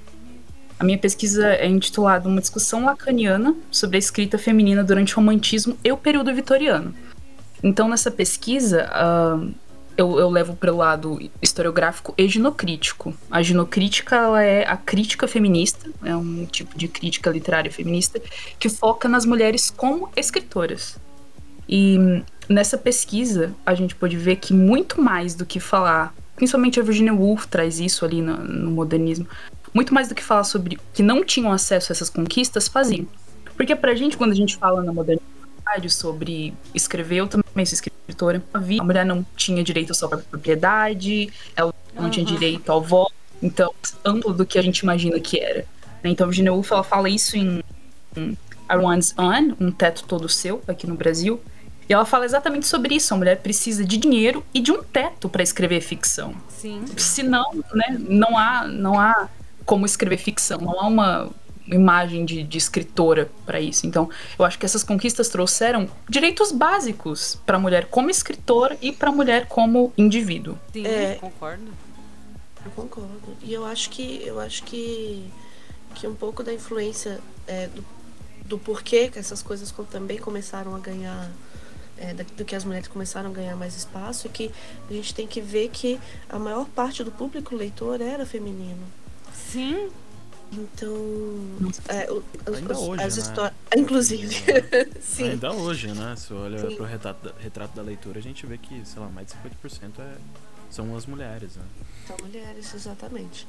A minha pesquisa é intitulada Uma discussão lacaniana sobre a escrita feminina durante o romantismo e o período vitoriano. Então, nessa pesquisa, ah, eu, eu levo para o lado historiográfico e ginocrítico. A ginocrítica ela é a crítica feminista, é um tipo de crítica literária feminista que foca nas mulheres como escritoras. E nessa pesquisa, a gente pode ver que muito mais do que falar, principalmente a Virginia Woolf traz isso ali no, no modernismo, muito mais do que falar sobre que não tinham acesso a essas conquistas, faziam. Porque pra gente, quando a gente fala na modernidade sobre escrever, eu também sou escritora, a mulher não tinha direito à propriedade, ela não uhum. tinha direito ao voto, então, amplo do que a gente imagina que era. Né? Então, Virginia Woolf, ela fala isso em, em Everyone's Own, Um Teto Todo Seu, aqui no Brasil, e ela fala exatamente sobre isso. A mulher precisa de dinheiro e de um teto para escrever ficção. Sim. Senão, né, não há, não há como escrever ficção, não há uma imagem de, de escritora para isso. Então, eu acho que essas conquistas trouxeram direitos básicos para a mulher como escritora e para a mulher como indivíduo. Sim, é, concordo. Eu concordo. E eu acho que eu acho que que um pouco da influência é, do, do porquê que essas coisas também começaram a ganhar é, do que as mulheres começaram a ganhar mais espaço e que a gente tem que ver que a maior parte do público leitor era feminino. Sim. Então, é, os, Ainda os, hoje, as né? histórias. Inclusive. Sim. Ainda hoje, né? Se olha Sim. pro retrato da, retrato da leitura, a gente vê que, sei lá, mais de 50% é, são as mulheres, né? São mulheres, exatamente.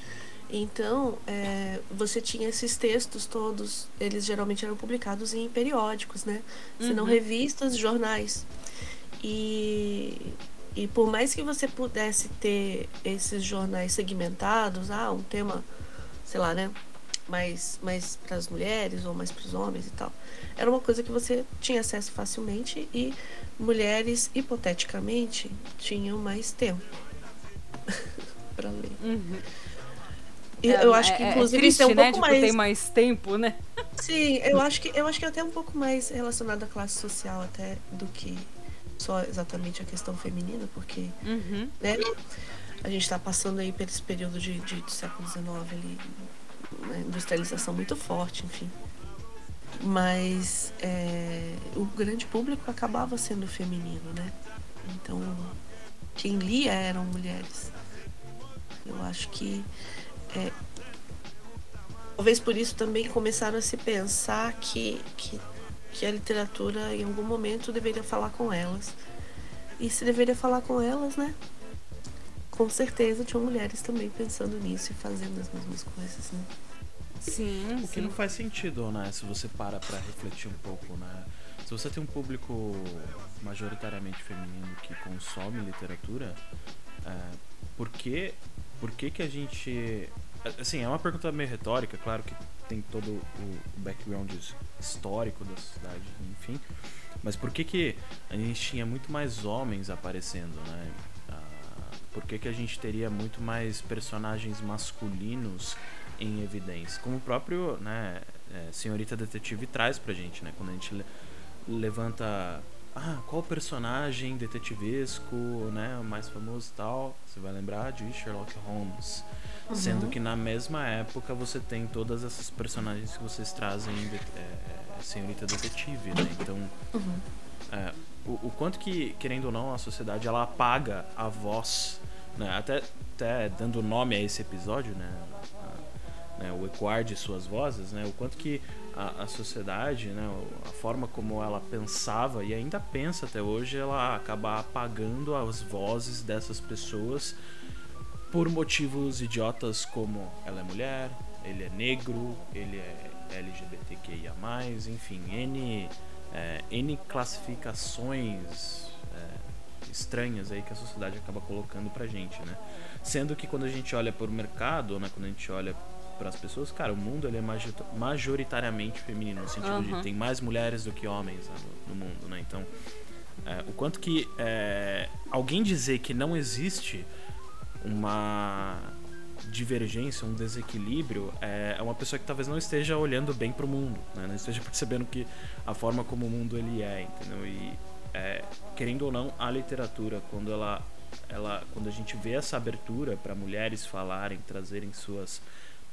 Então, é, você tinha esses textos todos, eles geralmente eram publicados em periódicos, né? Uhum. Se não revistas, jornais. E, e por mais que você pudesse ter esses jornais segmentados, ah, um tema, sei lá, né? Mais, mais para as mulheres ou mais para os homens e tal. Era uma coisa que você tinha acesso facilmente e mulheres, hipoteticamente, tinham mais tempo para ler. Uhum. É, eu acho que, é, inclusive, é triste, isso é um né? pouco tipo, mais. tem mais tempo, né? Sim, eu acho que eu acho que é até um pouco mais relacionado à classe social até do que só exatamente a questão feminina, porque uhum. né, a gente está passando aí por esse período de, de, de século XIX ali, uma industrialização muito forte, enfim. Mas é, o grande público acabava sendo feminino, né? Então, quem lia eram mulheres. Eu acho que é, talvez por isso também começaram a se pensar que, que, que a literatura em algum momento deveria falar com elas. E se deveria falar com elas, né? Com certeza tinham mulheres também pensando nisso e fazendo as mesmas coisas, né? Sim. O que sim. não faz sentido, né? Se você para pra refletir um pouco, né? Se você tem um público majoritariamente feminino que consome literatura, é, por que por que que a gente assim é uma pergunta meio retórica claro que tem todo o background histórico da sociedade enfim mas por que que a gente tinha muito mais homens aparecendo né por que que a gente teria muito mais personagens masculinos em evidência como o próprio né é, senhorita detetive traz pra gente né quando a gente levanta ah, qual personagem detetivesco, né, o mais famoso e tal, você vai lembrar de Sherlock Holmes. Uhum. Sendo que na mesma época você tem todas essas personagens que vocês trazem de, é, Senhorita Detetive, né? Então, uhum. é, o, o, quanto que, querendo ou não, a sociedade ela apaga a voz, né? Até, até dando nome a esse episódio, né? A, né? O ecoar de suas vozes, né? O quanto que a, a, sociedade, né, a forma como ela pensava e ainda pensa até hoje, ela acaba apagando as vozes dessas pessoas por motivos idiotas como ela é mulher, ele é negro, ele é LGBTQIA+, enfim, N, é, N classificações é, estranhas aí que a sociedade acaba colocando pra gente, né? Sendo que quando a gente olha para o mercado, né, quando a gente olha para as pessoas, cara, o mundo ele é majoritariamente feminino, no sentido uhum. de tem mais mulheres do que homens né, no, no, mundo, né? Então, é, o quanto que é, alguém dizer que não existe uma divergência, um desequilíbrio, é, é uma pessoa que talvez não esteja olhando bem para o mundo, né? não esteja percebendo que a forma como o mundo ele é, entendeu? E é, querendo ou não, a literatura, quando ela, ela, quando a gente vê essa abertura para mulheres falarem, trazerem suas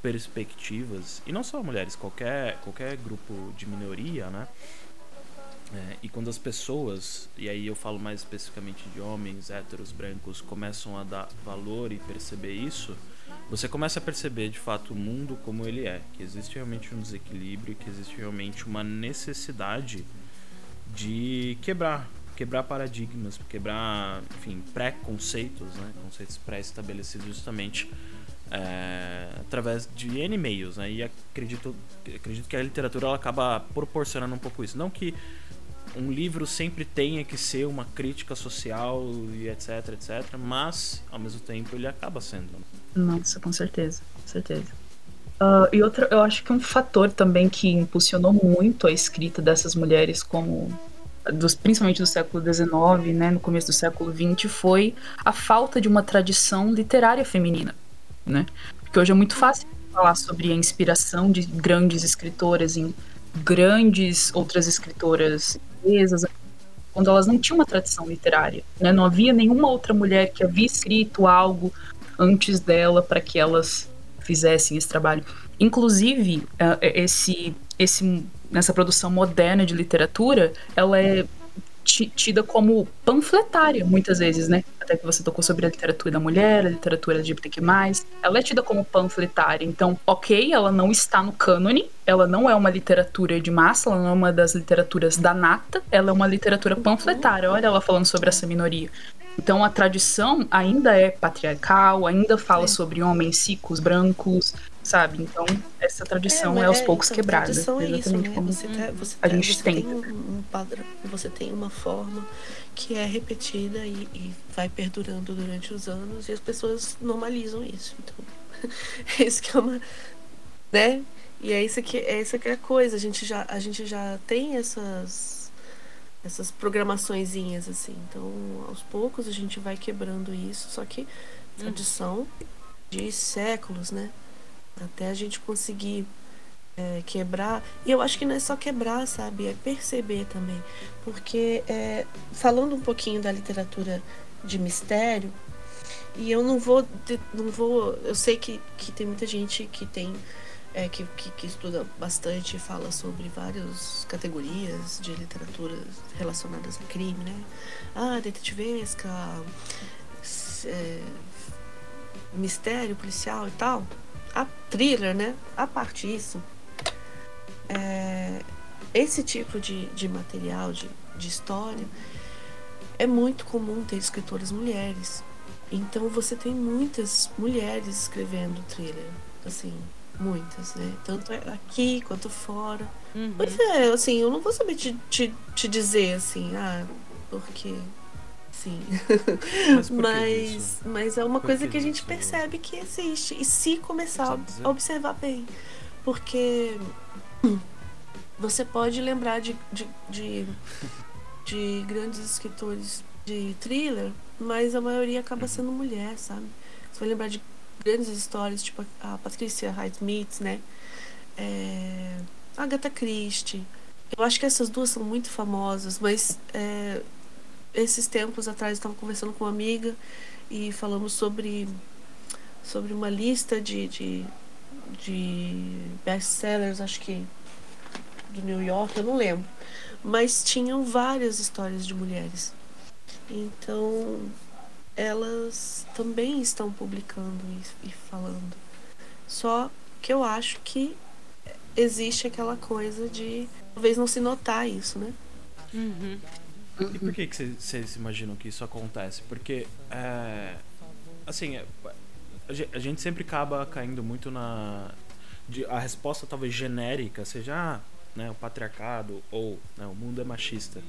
perspectivas, e não só mulheres, qualquer, qualquer grupo de minoria, né? É, e quando as pessoas, e aí eu falo mais especificamente de homens, héteros, brancos, começam a dar valor e perceber isso, você começa a perceber de fato o mundo como ele é, que existe realmente um desequilíbrio, que existe realmente uma necessidade de quebrar, quebrar paradigmas, quebrar, enfim, pré-conceitos, né? conceitos pré-estabelecidos justamente é, através de N meios, né? E acredito, acredito que a literatura ela acaba proporcionando um pouco isso. Não que um livro sempre tenha que ser uma crítica social e etc, etc, mas ao mesmo tempo ele acaba sendo. né? Nossa, com certeza, com certeza. Uh, e outra, eu acho que um fator também que impulsionou muito a escrita dessas mulheres, como dos, principalmente do século XIX, né, no começo do século XX, foi a falta de uma tradição literária feminina, né? Porque hoje é muito fácil falar sobre a inspiração de grandes escritoras em grandes outras escritoras inglesas, quando elas não tinham uma tradição literária, né? Não havia nenhuma outra mulher que havia escrito algo antes dela para que elas fizessem esse trabalho. Inclusive, uh, esse, esse, nessa produção moderna de literatura, ela é tida como panfletária, muitas vezes, né? Até que você tocou sobre a literatura da mulher, a literatura LGBTQ+. Ela é tida como panfletária. Então, ok, ela não está no cânone, ela não é uma literatura de massa, ela não é uma das literaturas da nata, ela é uma literatura panfletária. Olha ela falando sobre essa minoria. Então a tradição ainda é patriarcal, ainda fala é. sobre homens ricos, brancos, sabe? Então essa tradição é, é aos poucos então, quebrada. Tradição é isso, né? Você, tá, você a gente você tem. tem um, padrão, você tem uma forma que é repetida e, e, vai perdurando durante os anos e as pessoas normalizam isso. Então, isso que é uma, né? E é isso que é isso que é a coisa. A gente já a gente já tem essas essas programaçõezinhas assim. Então, aos poucos a gente vai quebrando isso, só que tradição de séculos, né? Até a gente conseguir é, quebrar. E eu acho que não é só quebrar, sabe? É perceber também. Porque, é, falando um pouquinho da literatura de mistério, e eu não vou. Não vou eu sei que, que tem muita gente que tem é, que, que, que, estuda bastante e fala sobre várias categorias de literatura relacionadas a crime, né? Ah, detetivesca, é, mistério policial e tal. A thriller, né? A parte disso, é, esse tipo de, de material, de, de história, é muito comum ter escritoras mulheres. Então você tem muitas mulheres escrevendo thriller, assim, Muitas, né? Tanto aqui quanto fora. Uhum. Pois é, assim, eu não vou saber te, te, te dizer assim, ah, porque. Sim. Mas, mas, mas, é uma por coisa que, que a gente percebe que existe. E se começar a observar bem. Porque você pode lembrar de, de, de, de grandes escritores de thriller, mas a maioria acaba uhum. sendo mulher, sabe? Você vai lembrar de grandes histórias, tipo a Patrícia Highsmith, né? É, a Agatha Christie. Eu acho que essas duas são muito famosas, mas é, esses tempos atrás eu estava conversando com uma amiga e falamos sobre, sobre uma lista de, de, de best-sellers, acho que do New York, eu não lembro. Mas tinham várias histórias de mulheres. Então, elas também estão publicando e, falando. Só que eu acho que existe aquela coisa de talvez não se notar isso, né? Uhum. E por que vocês imaginam que isso acontece? Porque, é, assim, é, a gente sempre acaba caindo muito na. De, a resposta talvez genérica seja ah, né, o patriarcado ou né, o mundo é machista.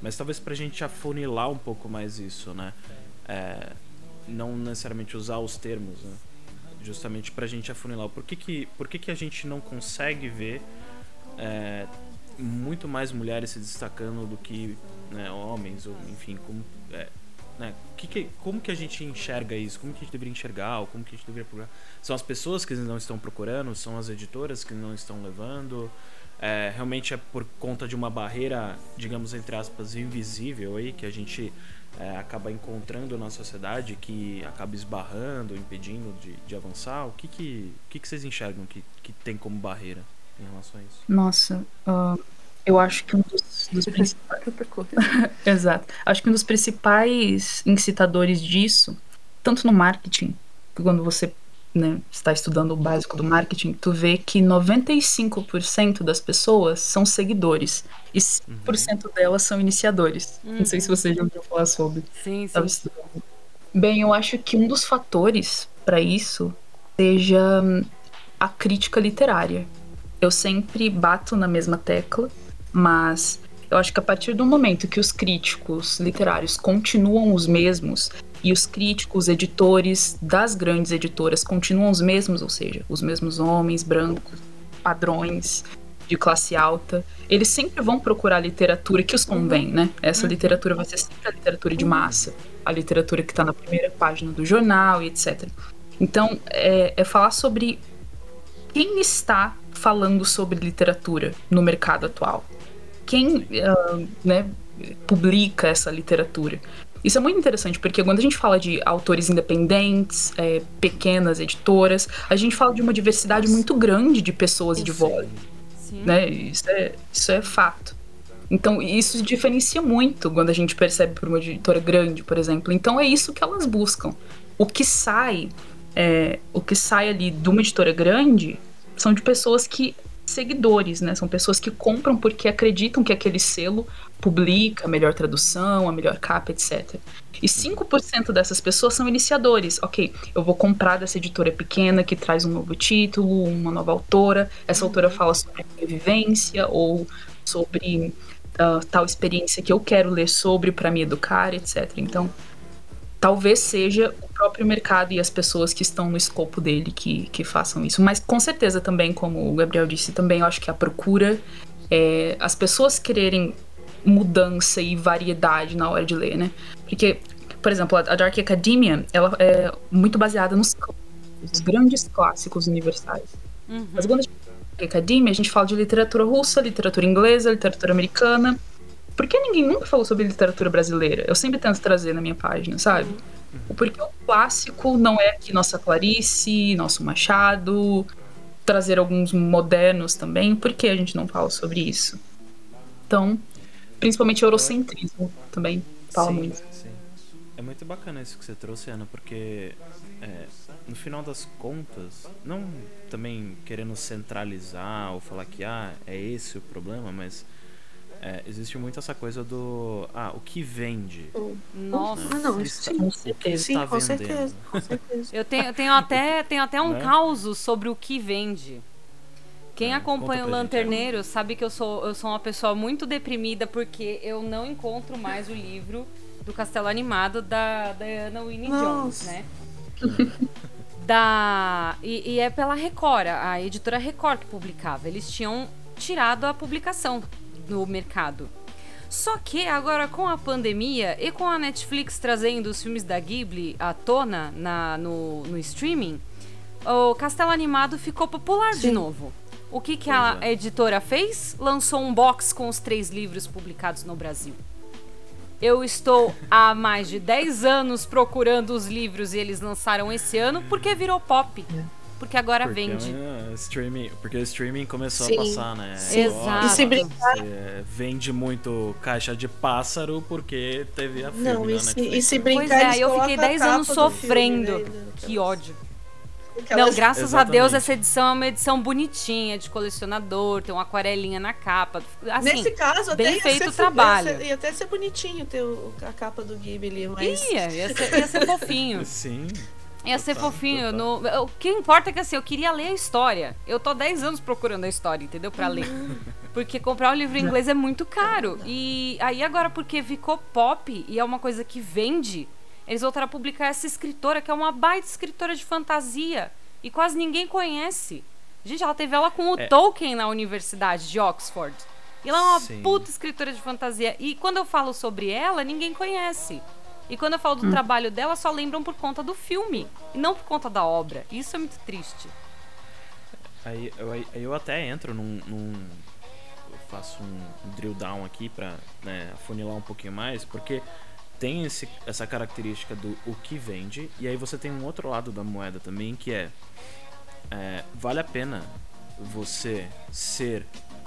Mas talvez pra gente afunilar um pouco mais isso, né? é, não necessariamente usar os termos, né? justamente para a gente afunilar. Por que, que, por que, que a gente não consegue ver é, muito mais mulheres se destacando do que né, homens, ou enfim, como, é, né, que que, como que a gente enxerga isso? Como que a gente deveria enxergar? Ou como que a gente deveria procurar? São as pessoas que não estão procurando? São as editoras que não estão levando? É, realmente é por conta de uma barreira, digamos, entre aspas, invisível aí, que a gente é, acaba encontrando na sociedade que acaba esbarrando, impedindo de, de avançar? O que, que, que, que vocês enxergam que, que tem como barreira em relação a isso? Nossa, uh, eu acho que um dos, dos principais. Exato. Acho que um dos principais incitadores disso, tanto no marketing, quando você né, está estudando o básico do marketing, tu vê que 95% das pessoas são seguidores e 5% uhum. delas são iniciadores. Uhum. Não sei se você já ouviu falar sobre. Sim, sim. Bem, eu acho que um dos fatores para isso seja hum, a crítica literária. Eu sempre bato na mesma tecla, mas eu acho que a partir do momento que os críticos literários continuam os mesmos e os críticos, editores das grandes editoras continuam os mesmos, ou seja, os mesmos homens brancos, padrões de classe alta, eles sempre vão procurar literatura que os convém, né? Essa literatura vai ser sempre a literatura de massa, a literatura que está na primeira página do jornal e etc. Então, é, é falar sobre quem está falando sobre literatura no mercado atual. Quem uh, né, publica essa literatura. Isso é muito interessante, porque quando a gente fala de autores independentes, é, pequenas editoras, a gente fala de uma diversidade muito grande de pessoas e de vozes. Né? Isso, é, isso é fato. Então, isso diferencia muito quando a gente percebe por uma editora grande, por exemplo. Então, é isso que elas buscam. O que sai, é, o que sai ali de uma editora grande são de pessoas que seguidores, né? São pessoas que compram porque acreditam que aquele selo publica a melhor tradução, a melhor capa, etc. E 5% dessas pessoas são iniciadores. Ok, eu vou comprar dessa editora pequena que traz um novo título, uma nova autora. Essa autora fala sobre vivência ou sobre uh, tal experiência que eu quero ler sobre para me educar, etc. Então, talvez seja próprio mercado e as pessoas que estão no escopo dele que, que façam isso. Mas com certeza também, como o Gabriel disse, também eu acho que a procura, é, as pessoas quererem mudança e variedade na hora de ler, né? Porque, por exemplo, a Dark Academia, ela é muito baseada nos, nos grandes clássicos universais. Uhum. Mas quando a gente fala de Academia, a gente fala de literatura russa, literatura inglesa, literatura americana, por que ninguém nunca falou sobre literatura brasileira? Eu sempre tento trazer na minha página, sabe? Uhum. Porque o clássico não é aqui nossa Clarice, nosso Machado, trazer alguns modernos também, por que a gente não fala sobre isso? Então, principalmente eurocentrismo também fala sim, muito. Sim. É muito bacana isso que você trouxe, Ana, porque é, no final das contas, não também querendo centralizar ou falar que ah, é esse o problema, mas é, existe muito essa coisa do. Ah, o que vende. Nossa, né? não, isso sim, com certeza. Sim, com certeza, com certeza. Eu tenho, tenho, até, tenho até um né? caos sobre o que vende. Quem é, acompanha o Lanterneiro gente, sabe que eu sou, eu sou uma pessoa muito deprimida porque eu não encontro mais o livro do Castelo Animado da, da Ana Winnie Jones, né? da, e, e é pela Record, a editora Record que publicava. Eles tinham tirado a publicação no mercado. Só que agora com a pandemia e com a Netflix trazendo os filmes da Ghibli à tona na, no, no streaming, o Castelo Animado ficou popular Sim. de novo. O que, que a é. editora fez? Lançou um box com os três livros publicados no Brasil. Eu estou há mais de 10 anos procurando os livros e eles lançaram esse ano porque virou pop. É porque agora porque vende. É, streaming, porque o streaming começou Sim. a passar, né? Exato. E se brincar... vende muito caixa de pássaro porque teve a filme Não, e se, e se brincar, Pois é, eu fiquei 10 anos sofrendo. Filme, né? Que ódio. Aquelas... Não, graças Exatamente. a Deus essa edição é uma edição bonitinha, de colecionador, tem uma aquarelinha na capa. Assim, Nesse caso, bem até feito o trabalho. Ia, ser, ia até ser bonitinho ter o, a capa do Ghibli, mas... Ia, ia ser, ia ser fofinho. Sim. Ia ser fofinho. No... O que importa é que assim, eu queria ler a história. Eu tô 10 anos procurando a história, entendeu? Pra ler. Porque comprar um livro em inglês é muito caro. E aí agora, porque ficou pop e é uma coisa que vende, eles voltaram a publicar essa escritora, que é uma baita escritora de fantasia. E quase ninguém conhece. Gente, ela teve ela com o é. Tolkien na Universidade de Oxford. E ela é uma Sim. puta escritora de fantasia. E quando eu falo sobre ela, ninguém conhece. E quando eu falo do hum. trabalho dela, só lembram por conta do filme, e não por conta da obra. Isso é muito triste. Aí eu, aí eu até entro num, num eu faço um drill down aqui pra né, afunilar um pouquinho mais, porque tem esse, essa característica do o que vende, e aí você tem um outro lado da moeda também, que é, é vale a pena você ser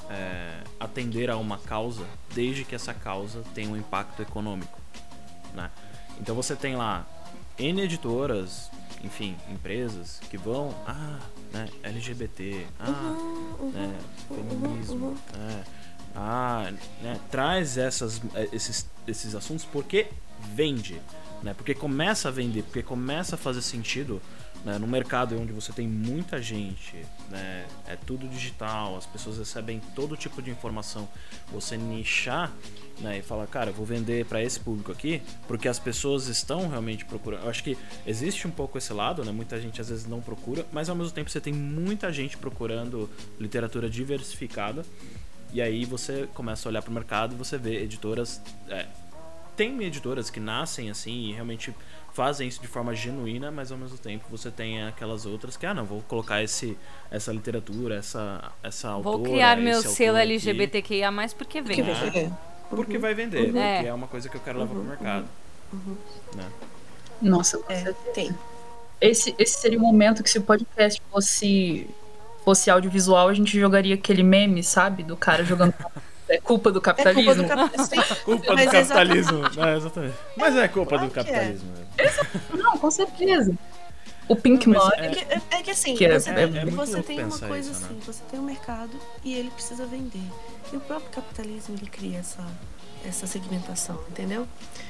é, atender a uma causa desde que essa causa tenha um impacto econômico, né? Então você tem lá N editoras, enfim, empresas que vão, ah, né, LGBT, ah, uhum, né, uhum, feminismo, uhum. É, ah, né, traz essas, é, esses, esses assuntos porque vende, né, porque começa a vender, porque começa a fazer sentido né, no mercado onde você tem muita gente, né, é tudo digital, as pessoas recebem todo tipo de informação, você nichar né, e falar, cara, eu vou vender para esse público aqui, porque as pessoas estão realmente procurando. Eu acho que existe um pouco esse lado, né, muita gente às vezes não procura, mas ao mesmo tempo você tem muita gente procurando literatura diversificada. E aí você começa a olhar para o mercado e você vê editoras. É, tem editoras que nascem assim e realmente fazem isso de forma genuína, mas ao mesmo tempo você tem aquelas outras que, ah, não, vou colocar esse, essa literatura, essa, essa autora. Vou criar meu selo LGBTQIA, porque vem. Porque vai ver. Porque vai vender, porque É. é uma coisa que eu quero levar pro mercado. Né? Nossa, É, tem. Esse, esse seria o momento que se o podcast fosse, fosse audiovisual, a gente jogaria aquele meme, sabe? Do cara jogando. É culpa do É culpa capitalismo. do capitalismo. Culpa Mas do capitalismo. exatamente. É, exatamente. Mas é culpa claro do é. capitalismo. mesmo. Não, com certeza. O Pink Money. É que, é- é que assim, Que é- você, é- é você tem uma coisa isso, né? assim, você tem um mercado e ele precisa vender. E o próprio capitalismo ele cria essa, essa segmentação, entendeu?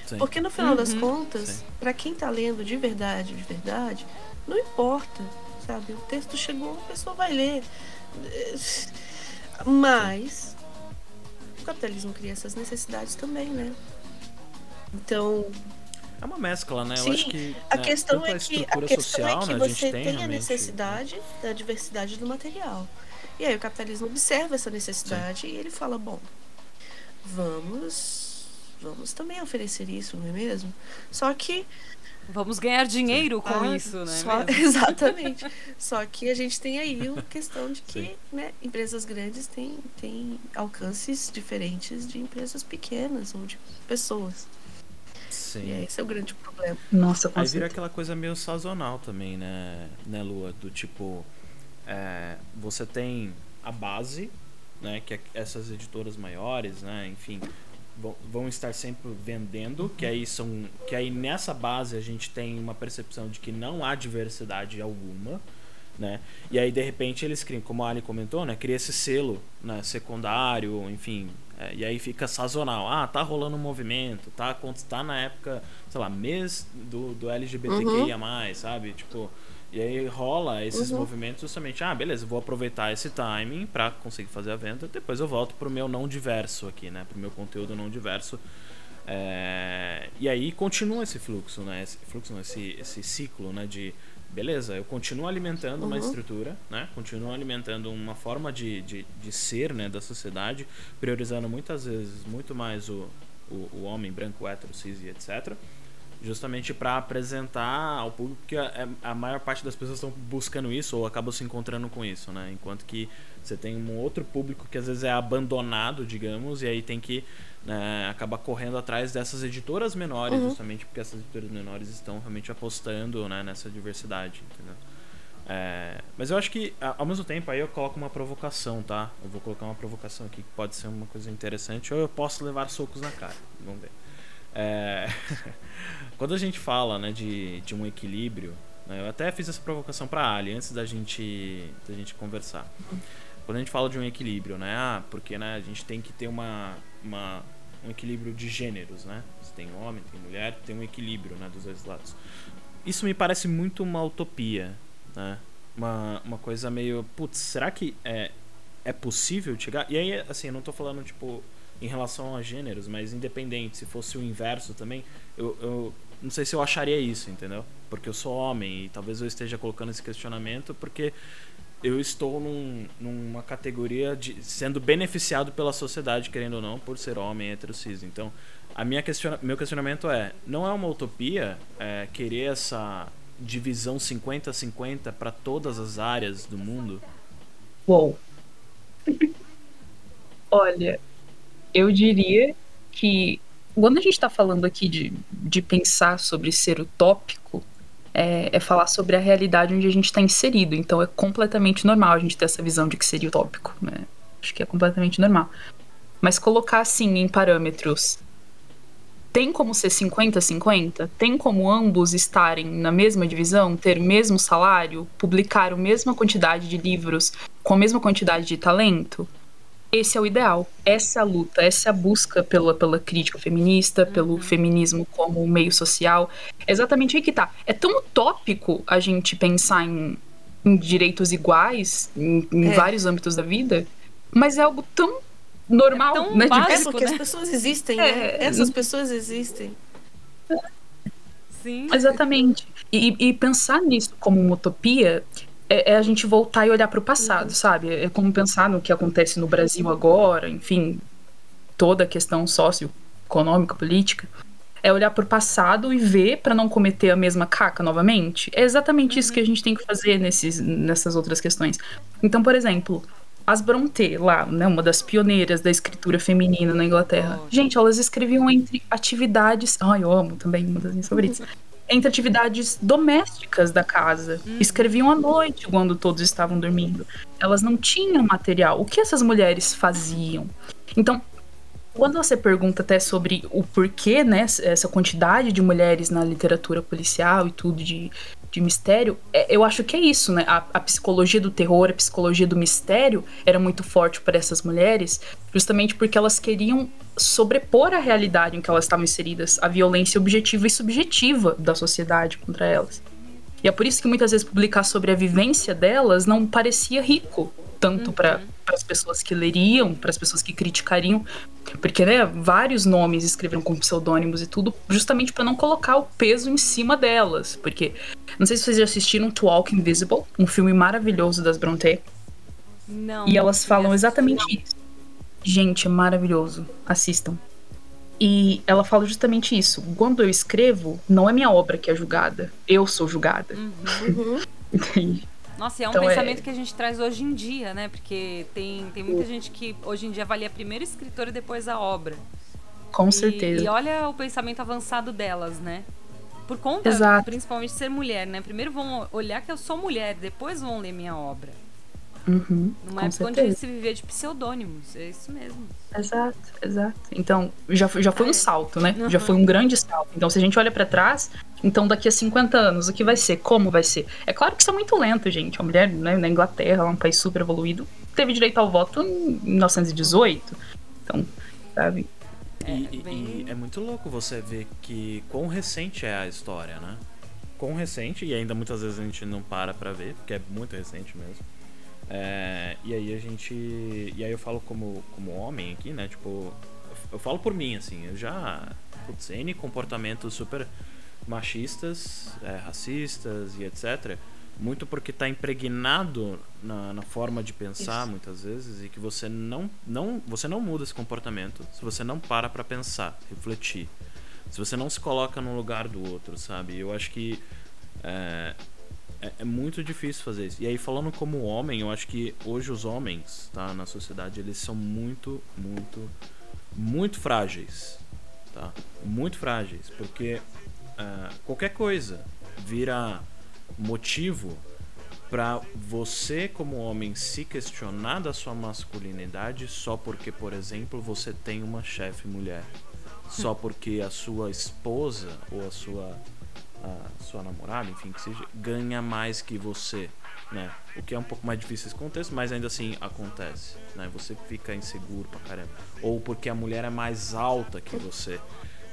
Sim. Porque no final das Uhum. contas, Sim. pra quem tá lendo de verdade, de verdade, não importa, sabe? O texto chegou, a pessoa vai ler. Mas capitalismo cria essas necessidades também, né? Então, É uma mescla, né? Sim, eu acho que a né, questão é a que a questão social, é que né? Você tem, tem a realmente- necessidade da diversidade do material. E aí o capitalismo observa essa necessidade e ele fala, bom, vamos vamos também oferecer isso, não é mesmo? Só que Vamos ganhar dinheiro com ah, isso, né? só- exatamente. Só que a gente tem aí a questão de que né, empresas grandes têm, têm alcances diferentes de empresas pequenas ou de pessoas. E Sim. esse é o grande problema. Nossa, com Aí vira aquela coisa meio sazonal também, né, né Lua? Do tipo, é, você tem a base, né? Que é essas editoras maiores, né? Enfim, vão, estar sempre vendendo, que aí são, que aí nessa base a gente tem uma percepção de que não há diversidade alguma, né? E aí de repente eles criam, como a Ali comentou, né? Cria esse selo, né? Secundário, enfim. é, e aí fica sazonal. Ah, tá rolando um movimento, tá, tá na época, sei lá, mês do, do LGBTQIA+, sabe? Tipo, e aí rola esses movimentos justamente, ah, beleza, vou aproveitar esse timing pra conseguir fazer a venda, depois eu volto pro meu não diverso aqui, né? Pro meu conteúdo não diverso. É, e aí continua esse fluxo, né? Esse fluxo, não, esse, esse ciclo, né? De beleza, eu continuo alimentando uma estrutura, né? Continuo alimentando uma forma de, de, de ser, né? Da sociedade, priorizando muitas vezes muito mais o, o, o homem branco, hétero, cis e etc. Justamente para apresentar ao público que a, a maior parte das pessoas estão buscando isso ou acabam se encontrando com isso, né? Enquanto que você tem um outro público que às vezes é abandonado, digamos, e aí tem que né, acabar correndo atrás dessas editoras menores, justamente porque essas editoras menores estão realmente apostando né, nessa diversidade, entendeu? É, mas eu acho que, ao mesmo tempo, aí eu coloco uma provocação, tá? Eu vou colocar uma provocação aqui que pode ser uma coisa interessante, ou eu posso levar socos na cara. Vamos ver. É, quando a gente fala né, de, de um equilíbrio, né, eu até fiz essa provocação para Ali antes da gente, da gente conversar. Quando a gente fala de um equilíbrio, né? Ah, porque né, a gente tem que ter uma, uma, um equilíbrio de gêneros, né? Você tem homem, tem mulher, tem um equilíbrio né, dos dois lados. Isso me parece muito uma utopia, né? Uma, uma coisa meio, putz, será que é, é possível chegar? E aí, assim, eu não tô falando, tipo, em relação a gêneros, mas independente, se fosse o inverso também, eu, eu não sei se eu acharia isso, entendeu? Porque eu sou homem e talvez eu esteja colocando esse questionamento porque eu estou num- numa categoria de sendo beneficiado pela sociedade, querendo ou não, por ser homem hétero cis. Então, a minha questiona, meu questionamento é: não é uma utopia é, querer essa divisão 50-50 para todas as áreas do mundo? Uou. Olha, eu diria que quando a gente está falando aqui de, de pensar sobre ser utópico, é, é falar sobre a realidade onde a gente está inserido. Então é completamente normal a gente ter essa visão de que seria utópico. Né? Acho que é completamente normal. Mas colocar assim em parâmetros. Tem como ser 50-50? Tem como ambos estarem na mesma divisão, ter o mesmo salário, publicar a mesma quantidade de livros com a mesma quantidade de talento? Esse é o ideal, essa é a luta, essa é a busca pela, pela crítica feminista, pelo feminismo como meio social. É exatamente aí que tá. É tão utópico a gente pensar em, em direitos iguais em, em É. vários âmbitos da vida, mas é algo tão normal, É tão né? básico. É porque né? as pessoas existem, É. né? Essas pessoas existem. Sim. Exatamente. E, e pensar nisso como uma utopia é, é a gente voltar e olhar para o passado, sabe? É como pensar no que acontece no Brasil agora, enfim, toda a questão socioeconômica, política. É olhar para o passado e ver para não cometer a mesma caca novamente. É exatamente isso que a gente tem que fazer nesses, nessas outras questões. Então, por exemplo, as Brontë, lá, né, uma das pioneiras da escritura feminina na Inglaterra. Gente, elas escreviam entre atividades. Ai, eu amo também, uma das minhas favoritas. Entre atividades domésticas da casa. Escreviam à noite, quando todos estavam dormindo. Elas não tinham material. O que essas mulheres faziam? Então, quando você pergunta até sobre o porquê, né, essa quantidade de mulheres na literatura policial e tudo de, de mistério, é- eu acho que é isso, né? A, a psicologia do terror, a psicologia do mistério era muito forte para essas mulheres, justamente porque elas queriam sobrepor a realidade em que elas estavam inseridas, a violência objetiva e subjetiva da sociedade contra elas. E é por isso que muitas vezes publicar sobre a vivência delas não parecia rico, tanto para as pessoas que leriam, para as pessoas que criticariam, porque né, vários nomes escreveram com pseudônimos e tudo, justamente para não colocar o peso em cima delas, porque não sei se vocês já assistiram To Walk Invisible, um filme maravilhoso das Brontë, Não. e elas falam exatamente isso. Gente, é maravilhoso. Assistam. E ela fala justamente isso. Quando eu escrevo, não é minha obra que é julgada. Eu sou julgada. Uhum. Nossa, e é um Então, é- pensamento que a gente traz hoje em dia, né? Porque tem, tem muita gente que hoje em dia avalia primeiro o escritor e depois a obra. Com E- certeza. E, olha o pensamento avançado delas, né? Por conta, Exato. principalmente, de ser mulher, né? Primeiro vão olhar que eu sou mulher, depois vão ler minha obra. Uhum, Numa época onde certeza. se vivia de pseudônimos. É isso mesmo. Exato, exato. Então, já, foi- já foi um salto, né? Já Uhum. foi um grande salto. Então, se a gente olha pra trás, então daqui a 50 anos, o que vai ser? Como vai ser? É claro que isso é muito lento, gente. A mulher né, na Inglaterra, lá um país super evoluído, teve direito ao voto em 1918. Então, sabe? É, e, e- bem- e é muito louco você ver que quão recente é a história, né? Quão recente, e ainda muitas vezes a gente não para pra ver, porque é muito recente mesmo. É, e aí a gente. E aí eu falo como, como homem aqui, né? Tipo, eu, falo por mim, assim, eu já. Putz, N comportamentos super machistas, é, racistas e etc. Muito porque tá impregnado na, na forma de pensar, Isso. muitas vezes, e que você não, não, você não muda esse comportamento se você não para pra pensar, refletir. Se você não se coloca no lugar do outro, sabe? Eu acho que é, é, é muito difícil fazer isso. E aí, falando como homem, eu acho que hoje os homens, tá, na sociedade, eles são muito, muito, muito frágeis, tá? Muito frágeis, porque é, qualquer coisa vira motivo pra você como homem se questionar da sua masculinidade só porque, por exemplo, você tem uma chefe mulher, só porque a sua esposa ou a sua a sua namorada, enfim, que seja, ganha mais que você, né? O que é um pouco mais difícil nesse contexto, mas ainda assim acontece, né? Você fica inseguro pra caramba. Ou porque a mulher é mais alta que você.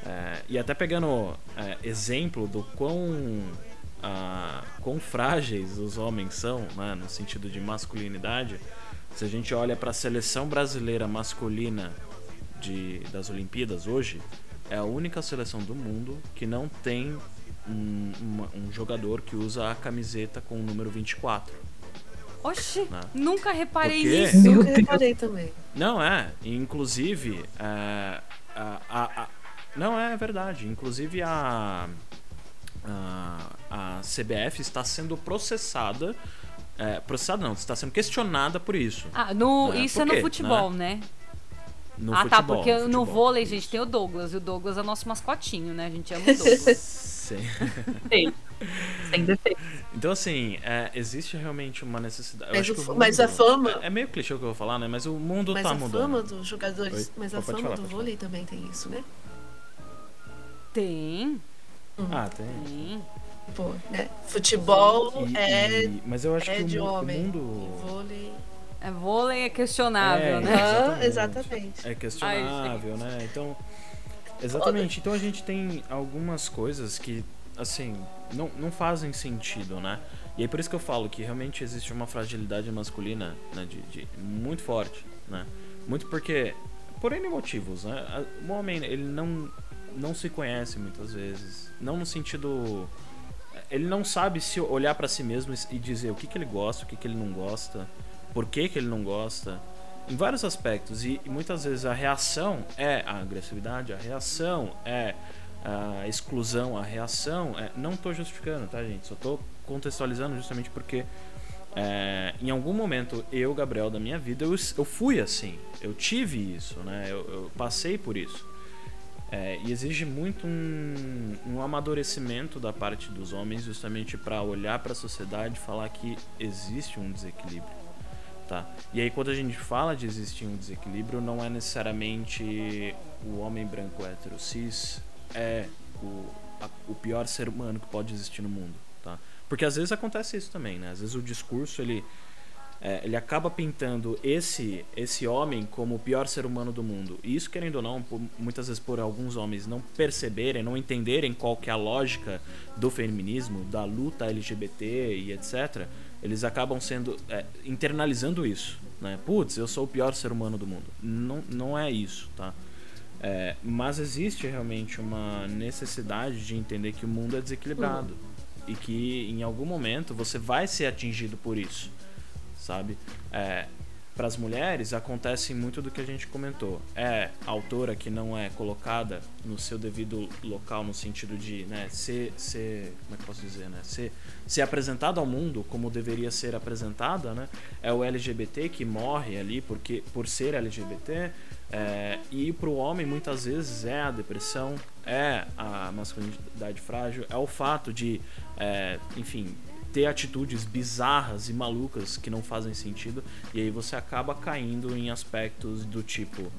É, e até pegando é, exemplo do quão, ah, quão frágeis os homens são, né? No sentido de masculinidade, se a gente olha para a seleção brasileira masculina de, das Olimpíadas hoje, é a única seleção do mundo que não tem um, uma- um jogador que usa a camiseta com o número 24. Oxi, Né? nunca reparei Por quê? nisso. Meu Deus. reparei também. Não é, inclusive é, a, a- a- não é verdade, inclusive a, a a CBF está sendo processada, é, processada não, está sendo questionada por isso. Ah, no, É, isso por é no quê, futebol, né? No ah, tá, futebol, porque no no futebol, vôlei, isso. gente, tem o Douglas. E o Douglas é o nosso mascotinho, né? A gente ama o Douglas. Sim. Feio. Sem defeito. Então, assim, é, existe realmente uma necessidade. Mas, o f- mas a fama- É, é meio clichê o que eu vou falar, né? Mas o mundo Mas tá a mudando. fama dos jogadores. Oi? Mas a Pode fama falar, do vôlei também tem isso, né? tem, Ah, tem. tem. Pô, né? Futebol E- é, e- mas eu acho é que o, de mu- o homem. mundo. E vôlei. É, vôlei é questionável, É, né? Exatamente. exatamente. É questionável, né? Então, exatamente. Então a gente tem algumas coisas que, assim, não, não fazem sentido, né? E é por isso que eu falo que realmente existe uma fragilidade masculina, né? De, de- muito forte, né? Muito porque, por N motivos, né? O homem, ele não, não se conhece muitas vezes. Não no sentido... Ele não sabe se olhar pra si mesmo e dizer o que, que ele gosta, o que, que ele não gosta, por que, que ele não gosta em vários aspectos e, e muitas vezes a reação é a agressividade, a reação é a exclusão, a reação é não tô justificando, tá gente? Só tô contextualizando justamente porque é, em algum momento eu, Gabriel, da minha vida, eu, eu fui assim, eu tive isso, né? Eu, eu passei por isso. É, e exige muito um, um amadurecimento da parte dos homens justamente para olhar para a sociedade e falar que existe um desequilíbrio tá? E aí quando a gente fala de existir um desequilíbrio, não é necessariamente o homem branco hétero cis é o, a- o pior ser humano que pode existir no mundo, tá? Porque às vezes acontece isso também, né? Às vezes o discurso ele é, ele acaba pintando esse esse homem como o pior ser humano do mundo. E isso, querendo ou não, por- muitas vezes por alguns homens não perceberem, não entenderem qual que é a lógica do feminismo, da luta LGBT e etc., eles acabam sendo é, internalizando isso, né? Putz, eu sou o pior ser humano do mundo. Não, não é isso, tá? É, mas existe realmente uma necessidade de entender que o mundo é desequilibrado e que em algum momento você vai ser atingido por isso, sabe? É, para as mulheres acontece muito do que a gente comentou. É a autora que não é colocada no seu devido local no sentido de, né, ser, ser como é que posso dizer, né, ser, ser apresentada ao mundo como deveria ser apresentada, né? É o LGBT que morre ali porque por ser LGBT. É, e para o homem muitas vezes é a depressão, é a masculinidade frágil, é o fato de, é, enfim, ter atitudes bizarras e malucas que não fazem sentido e aí você acaba caindo em aspectos do tipo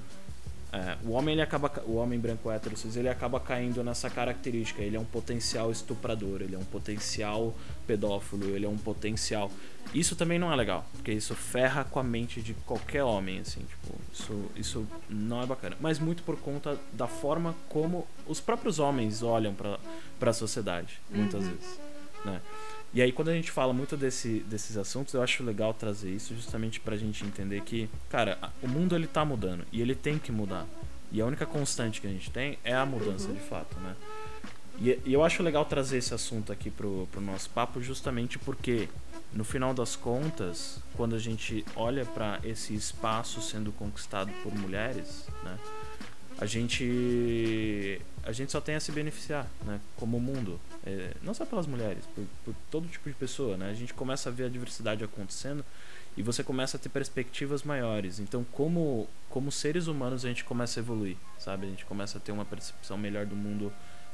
é, o homem ele acaba ca- o homem branco hétero cis, ele acaba caindo nessa característica ele é um potencial estuprador ele é um potencial pedófilo ele é um potencial isso também não é legal porque isso ferra com a mente de qualquer homem assim tipo isso isso não é bacana mas muito por conta da forma como os próprios homens olham para para a sociedade muitas vezes né e aí, quando a gente fala muito desse, desses assuntos, eu acho legal trazer isso justamente pra gente entender que, cara, o mundo ele tá mudando e ele tem que mudar. E a única constante que a gente tem é a mudança de fato, né? E, e eu acho legal trazer esse assunto aqui pro, pro nosso papo justamente porque, no final das contas, quando a gente olha pra esse espaço sendo conquistado por mulheres, né? A gente a gente só tem a se beneficiar, né? Como mundo, É, não só pelas mulheres, por, por todo tipo de pessoa, né? A gente começa a ver a diversidade acontecendo e você começa a ter perspectivas maiores. Então, como como seres humanos, a gente começa a evoluir, sabe? A gente começa a ter uma percepção melhor do mundo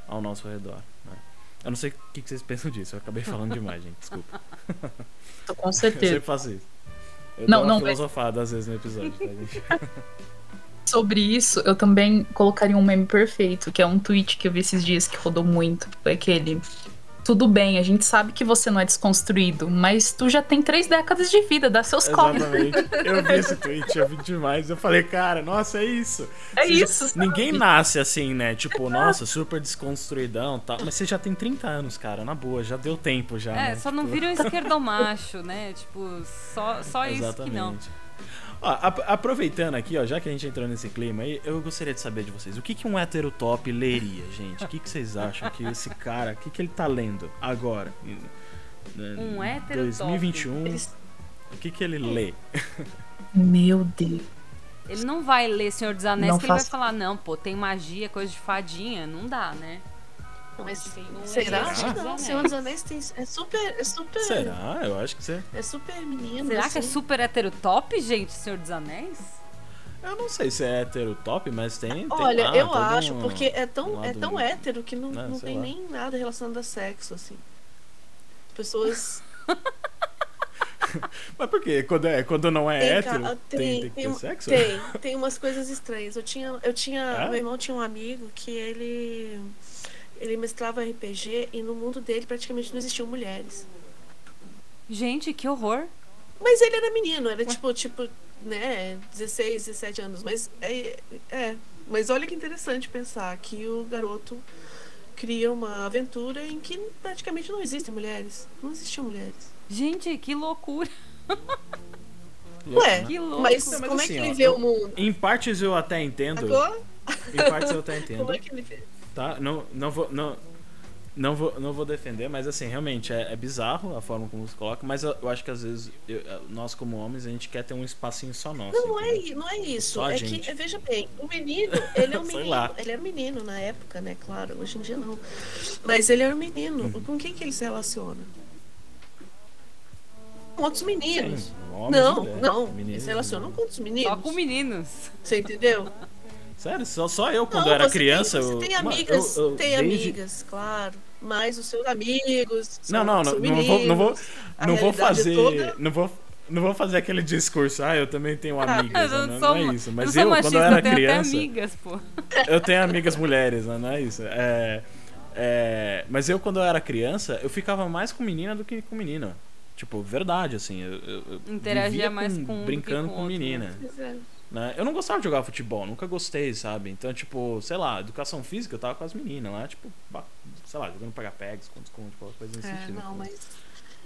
ao nosso redor, né? Eu não sei o que vocês pensam disso, eu acabei falando demais, gente, desculpa. Com Eu certeza. sempre faço isso. Eu Não, dou uma não, mas- filosofada às vezes no episódio, tá, gente? Sobre isso, eu também colocaria um meme perfeito, que é um tweet que eu vi esses dias que rodou muito. Foi aquele. Tudo bem, a gente sabe que você não é desconstruído, mas tu já tem três décadas de vida, dá seus corres. Exatamente. Eu vi esse tweet, eu vi demais. Eu falei, cara, nossa, é isso. É Você já- isso, sabe? Ninguém nasce assim, né? Tipo, nossa, super desconstruidão tal. Mas você já tem 30 anos, cara, na boa, já deu tempo já. É, né? só não Tipo, vira um esquerdomacho, né? Tipo, só, só isso que não. Ó, ap- aproveitando aqui, ó, já que a gente entrou nesse clima aí, eu gostaria de saber de vocês, o que, que um hétero top leria, gente? O que, que vocês acham que esse cara, o que, que ele tá lendo agora? Um hétero top. 2021, Eles- o que, que ele lê? Meu Deus. Ele não vai ler Senhor dos Anéis Não que ele vai falar, não, pô, tem magia, coisa de fadinha. Não dá, né? Mas será? Senhor dos Não. Senhor dos Anéis tem, é super. É super. Será? Eu acho que você. É super menino. Será que é assim. super hétero top, gente, Senhor dos Anéis? Eu não sei se é hétero top, mas tem. tem Olha, lá eu acho, um- porque é um tão, é lado- tão hétero que não, né, não tem lá. nem nada relacionado a sexo, assim. Pessoas. Mas por quê? Quando, é, quando não é Tem, hétero, ca- tem, tem, que ter um- sexo? Tem, tem umas coisas estranhas. Eu tinha, eu tinha, É? meu irmão tinha um amigo que ele ele mestrava RPG e no mundo dele praticamente não existiam mulheres. Gente, que horror. Mas ele era menino, era tipo, tipo, né, 16, 17 anos. Mas é, é. Mas olha que interessante pensar que o garoto cria uma aventura em que praticamente não existem mulheres. Não existiam mulheres. Gente, que loucura. Louco, Ué, né? Que louco. mas, Não, mas como assim, é que ele ó, vê eu- o mundo? Em partes eu até entendo. Agora, Em partes eu até entendo. como é que ele vê? Tá? Não, não vou. Não, não vou, não vou defender, mas assim, realmente é, é bizarro a forma como se coloca, mas eu, eu acho que às vezes eu- nós, como homens, a gente quer ter um espacinho só nosso. Não, não é, não é isso. Só a é gente. que, veja bem, o menino, ele é um menino. lá. Ele era um menino na época, né? Claro, hoje em dia não. Mas ele era um menino. Uhum. Com quem que ele se relaciona? Com outros meninos. Sim, homens não, não. Eles meninos se e relacionam com outros meninos. Só com meninos. Você entendeu? Sério, só, só eu quando não, eu era você criança. Tem, você eu- tem amigas, eu- eu tem desde- amigas, claro. Mas os seus amigos. Não, são- não, não, são não vou, não vou, meninos. Não vou é fazer, toda- não vou, não vou fazer aquele discurso. Ah, eu também tenho amigas, não, sou, não é isso. Mas eu, sou quando machista, eu era tenho criança, até amigas, pô. eu tenho amigas mulheres, não é isso. É, é, mas eu quando eu era criança, eu ficava mais com menina do que com menina. Tipo, verdade, assim. Eu, eu, Interagia vivia mais com um que brincando com com, outro, menina. Né? Eu não gostava de jogar futebol, nunca gostei, sabe? Então, tipo, sei lá, educação física eu tava com as meninas lá, tipo, sei lá, jogando pegar pegs, esconde esconde, qualquer coisa nesse É, sentido. não, mas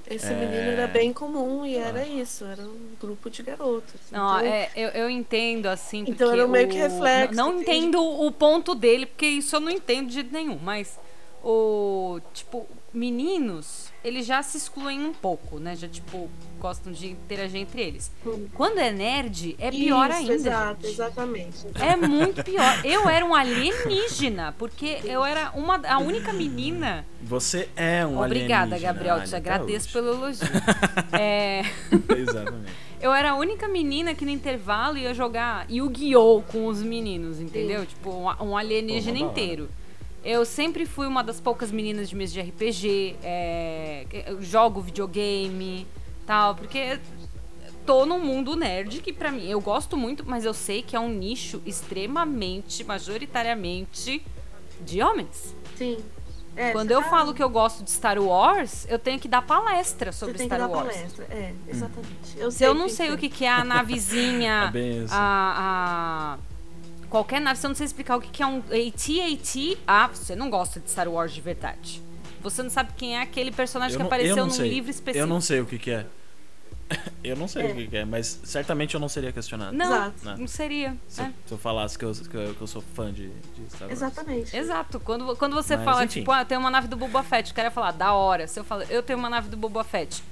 esse É. menino era bem comum e era Ah. isso, era um grupo de garotos. Não, Então, é, eu, eu entendo, assim, Então era meio que o- reflexo, Não, não entendo o ponto dele, porque isso eu não entendo de jeito nenhum, mas o... Tipo, meninos, eles já se excluem um pouco, né? Já, tipo, gostam de interagir entre eles. Quando é nerd, é pior isso, ainda, Exato, gente. exatamente. É muito pior. Eu era um alienígena, porque eu era uma, a única menina Você é um Obrigada, alienígena, Gabriel. Te agradeço pelo elogio. É, Exatamente. eu era a única menina que no intervalo ia jogar Yu-Gi-Oh! com os meninos, entendeu? Tipo, um, alienígena Pô, hora. Eu sempre fui uma das poucas meninas de mesa de RPG, é, eu jogo videogame, tal, porque tô num mundo nerd que pra mim eu gosto muito, mas eu sei que é um nicho extremamente, majoritariamente de homens. Sim. É, Quando eu tá- falo que eu gosto de Star Wars, eu tenho que dar palestra Você sobre tem que Star dar Wars. palestra. É, Hum. exatamente. Eu Se eu não que sei o que, que é a navezinha, É bem isso. a, a- Qualquer nave, se eu não sei explicar o que, que é um AT-AT, ah, você não gosta de Star Wars de verdade. Você não sabe quem é aquele personagem Eu que não- apareceu num sei. livro específico. Eu não sei o que, que é. Eu não sei É. o que, que é, mas certamente eu não seria questionado. Não, Exato. não seria. Se, é. eu, se eu falasse que eu, que eu, que eu sou fã de, de Star Wars. Exatamente. Exato. Quando, quando você Mas, fala, enfim. tipo, ah, tem uma nave do Boba Fett, o cara ia falar, da hora. Se eu falo, eu tenho uma nave do Boba Fett.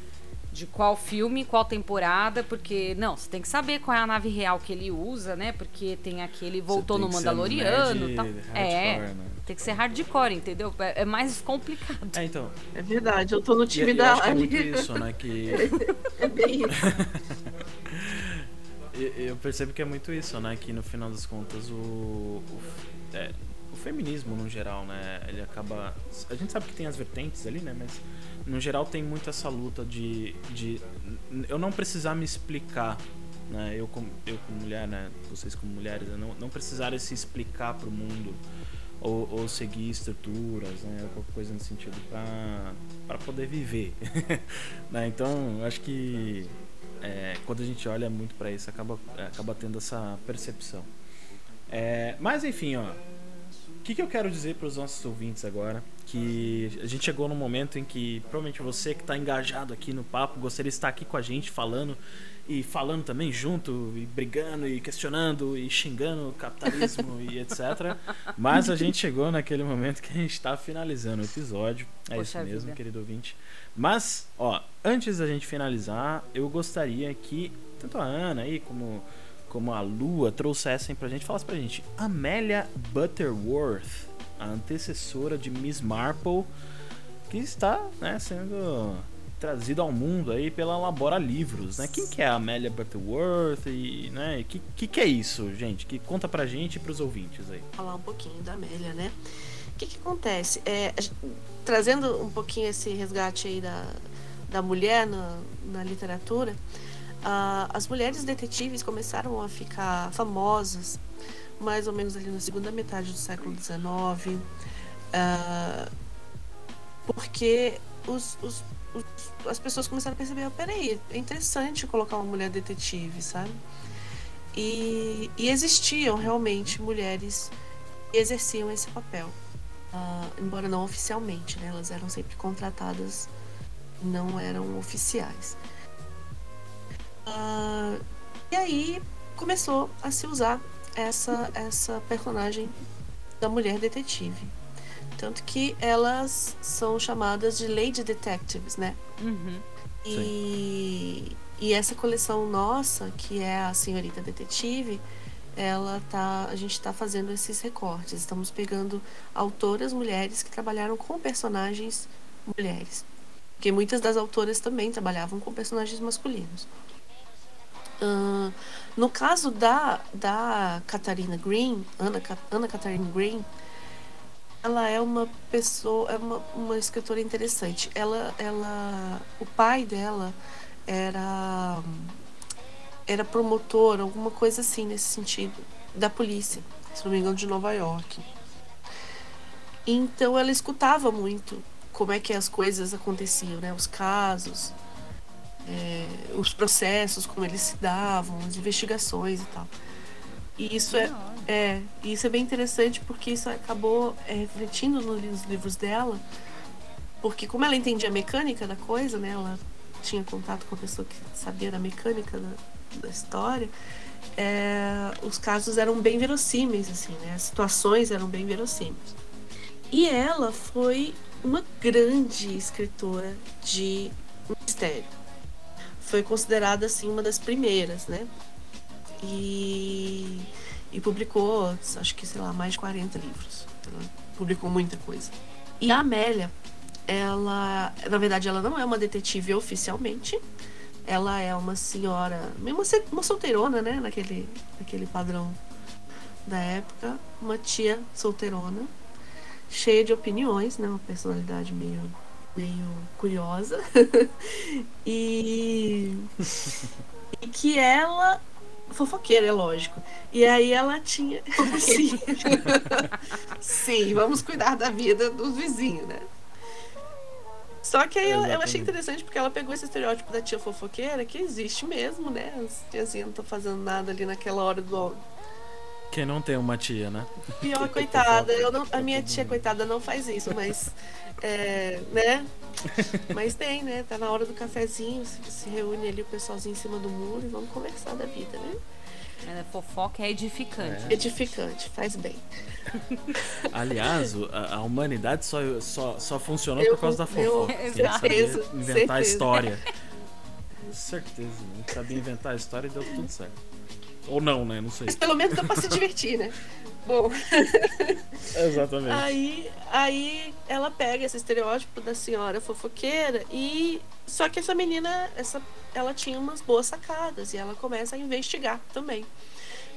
De qual filme, qual temporada, porque. Não, você tem que saber qual é a nave real que ele usa, né? Porque tem aquele. Voltou no Mandaloriano. nerd tal. É. né? Tem que ser hardcore, entendeu? É, é mais complicado. É, então. É verdade, eu tô no E, time eu da acho que é muito isso, né? Que É bem isso. E- Eu percebo que é muito isso, né? Que no final das contas o, o, é, o feminismo no geral, né? Ele acaba. A gente sabe que tem as vertentes ali, né? Mas no geral tem muito essa luta de, de eu não precisar me explicar, né? Eu como, eu como mulher, né? Vocês como mulheres, né? não, não precisarem se explicar pro mundo. Ou, ou seguir estruturas, né? Qualquer coisa nesse sentido pra poder viver. né? Então, acho que é, quando a gente olha muito pra isso, acaba, acaba tendo essa percepção. É, mas enfim, ó. O que, que eu quero dizer para os nossos ouvintes agora? Que a gente chegou num momento em que provavelmente você que está engajado aqui no papo gostaria de estar aqui com a gente falando e falando também junto, e brigando, e questionando, e xingando o capitalismo e etc. Mas a gente chegou naquele momento que a gente está finalizando o episódio. É Poxa isso mesmo, vida. querido ouvinte. Mas, ó, antes da gente finalizar, eu gostaria que tanto a Ana aí como, como a Lua trouxessem pra gente, falassem pra gente, Amélia Butterworth, a antecessora de Miss Marple, que está né, sendo trazido ao mundo aí pela Labora Livros, né? Quem que é a Amélia Butterworth e, né, que, que que é isso, gente? Que conta pra gente e pros ouvintes aí. falar um pouquinho da Amélia, né? O que, que acontece? É, trazendo um pouquinho esse resgate aí da, da mulher na, na literatura, ah, as mulheres detetives começaram a ficar famosas mais ou menos ali na segunda metade do século XIX, ah, porque os, os os- as pessoas começaram a perceber, "Ah, peraí, é interessante colocar uma mulher detetive, sabe? E, e existiam realmente mulheres que exerciam esse papel. Ah, embora não oficialmente, né? Elas eram sempre contratadas, não eram oficiais. Ah, e aí começou a se usar essa, essa personagem da mulher detetive. Tanto que elas são chamadas de Lady Detectives, né? Uhum. E, e essa coleção nossa, que é a Senhorita Detetive, ela tá, a gente está fazendo esses recortes. Estamos pegando autoras mulheres que trabalharam com personagens mulheres. Porque muitas das autoras também trabalhavam com personagens masculinos. Ahn, no caso da, da Catarina Green, Ana Catarina Green, ela é uma pessoa, é uma, uma escritora interessante. Ela, ela, o pai dela era era promotor, alguma coisa assim nesse sentido, da polícia, se não me engano, de Nova York. Então ela escutava muito como é que as coisas aconteciam, né? Os casos, é, os processos, como eles se davam, as investigações e tal. E isso é, é, isso é bem interessante porque isso acabou é, refletindo nos livros dela, porque como ela entendia a mecânica da coisa, né? Ela tinha contato com a pessoa que sabia da mecânica da, da história, é, os casos eram bem verossímeis, assim, né? As situações eram bem verossímeis. E ela foi uma grande escritora de mistério. Foi considerada, assim, uma das primeiras, né? E, e publicou, acho que, sei lá, mais de 40 livros. Ela publicou muita coisa. E a Amélia, ela, na verdade, ela não é uma detetive oficialmente. Ela é uma senhora, uma, uma solteirona, né? Naquele, naquele padrão da época. Uma tia solteirona, cheia de opiniões, né? Uma personalidade meio, meio curiosa. e, e que ela. Fofoqueira, é lógico. E aí ela tinha. Sim. Sim, vamos cuidar da vida dos vizinhos, né? Só que aí eu, eu achei interessante porque ela pegou esse estereótipo da tia fofoqueira, que existe mesmo, né? As tiazinhas não estão fazendo nada ali naquela hora do. Quem não tem uma tia, né? Pior, coitada. Eu não, a minha tia, coitada, não faz isso, mas. É, né? Mas tem, né? Tá na hora do cafezinho, se, reúne ali o pessoalzinho em cima do muro e vamos conversar da vida, né? É fofoca é edificante. Edificante, faz bem. Aliás, o- a, a humanidade só, só, só funcionou Eu- por causa da eu- fofoca. Sabia certeza, Inventar certeza. história. Certeza, né? Sabia inventar a história e deu tudo certo. Ou não, né? Não sei. Mas pelo menos dá pra se divertir, né? Bom, Exatamente. aí, aí ela pega esse estereótipo da senhora fofoqueira e. Só que essa menina, essa, ela tinha umas boas sacadas e ela começa a investigar também.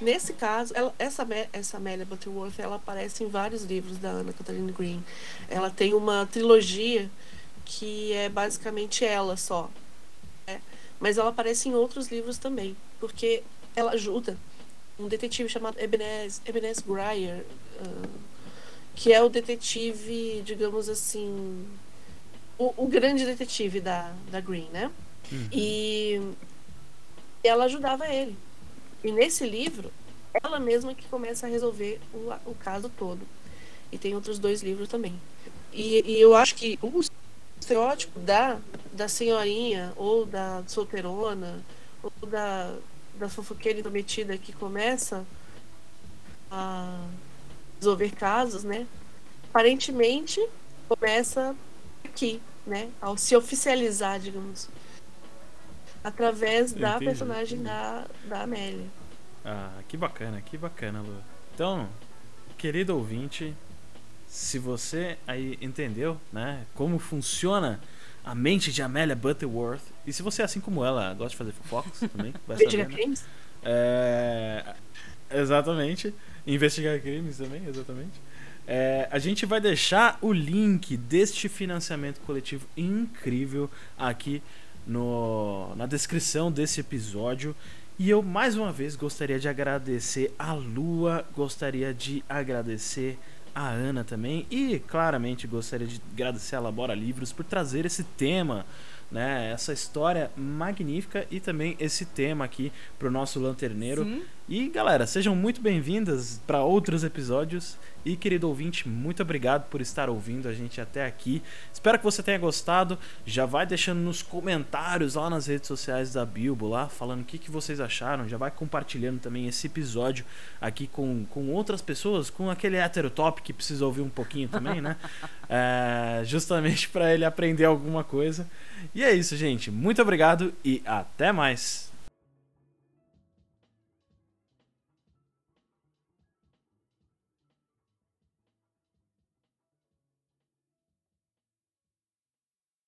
Nesse caso, ela- essa, essa Amélia Butterworth, ela aparece em vários livros da Anna Catherine Green. Ela tem uma trilogia que é basicamente ela só. né? Mas ela aparece em outros livros também, porque ela ajuda um detetive chamado Ebenezer, Ebenezer Grier, ah, que é o detetive, digamos assim, o, o grande detetive da, da Green, né? E ela ajudava ele. E nesse livro, ela mesma que começa a resolver o, o caso todo. E tem outros dois livros também. E, e eu acho que o estereótipo da, da senhorinha, ou da solteirona, ou da, da fofoqueira intrometida que começa a resolver casos, né? Aparentemente começa aqui, né? Ao se oficializar, digamos. Através da Entendi, personagem entendi. da, da Amélia. Ah, que bacana, que bacana, Lu. Então, querido ouvinte, se você aí entendeu, né, como funciona a mente de Amélia Butterworth, e se você, assim como ela, gosta de fazer fofocas também, vai Investigar saber, né? crimes? É, exatamente. Investigar crimes também, exatamente. É, a gente vai deixar o link deste financiamento coletivo incrível aqui no, na descrição desse episódio. E eu mais uma vez gostaria de agradecer a Lua, gostaria de agradecer a Ana também. E claramente gostaria de agradecer a Labora Livros por trazer esse tema né? Essa história magnífica e também esse tema aqui pro nosso lanterneiro. Sim. E galera, sejam muito bem-vindas para outros episódios. E querido ouvinte, muito obrigado por estar ouvindo a gente até aqui. Espero que você tenha gostado. Já vai deixando nos comentários lá nas redes sociais da Bilbo lá, falando o que, que vocês acharam. Já vai compartilhando também esse episódio aqui com, com outras pessoas, com aquele hétero top que precisa ouvir um pouquinho também, né? É, justamente para ele aprender alguma coisa. E é isso, gente. Muito obrigado e até mais.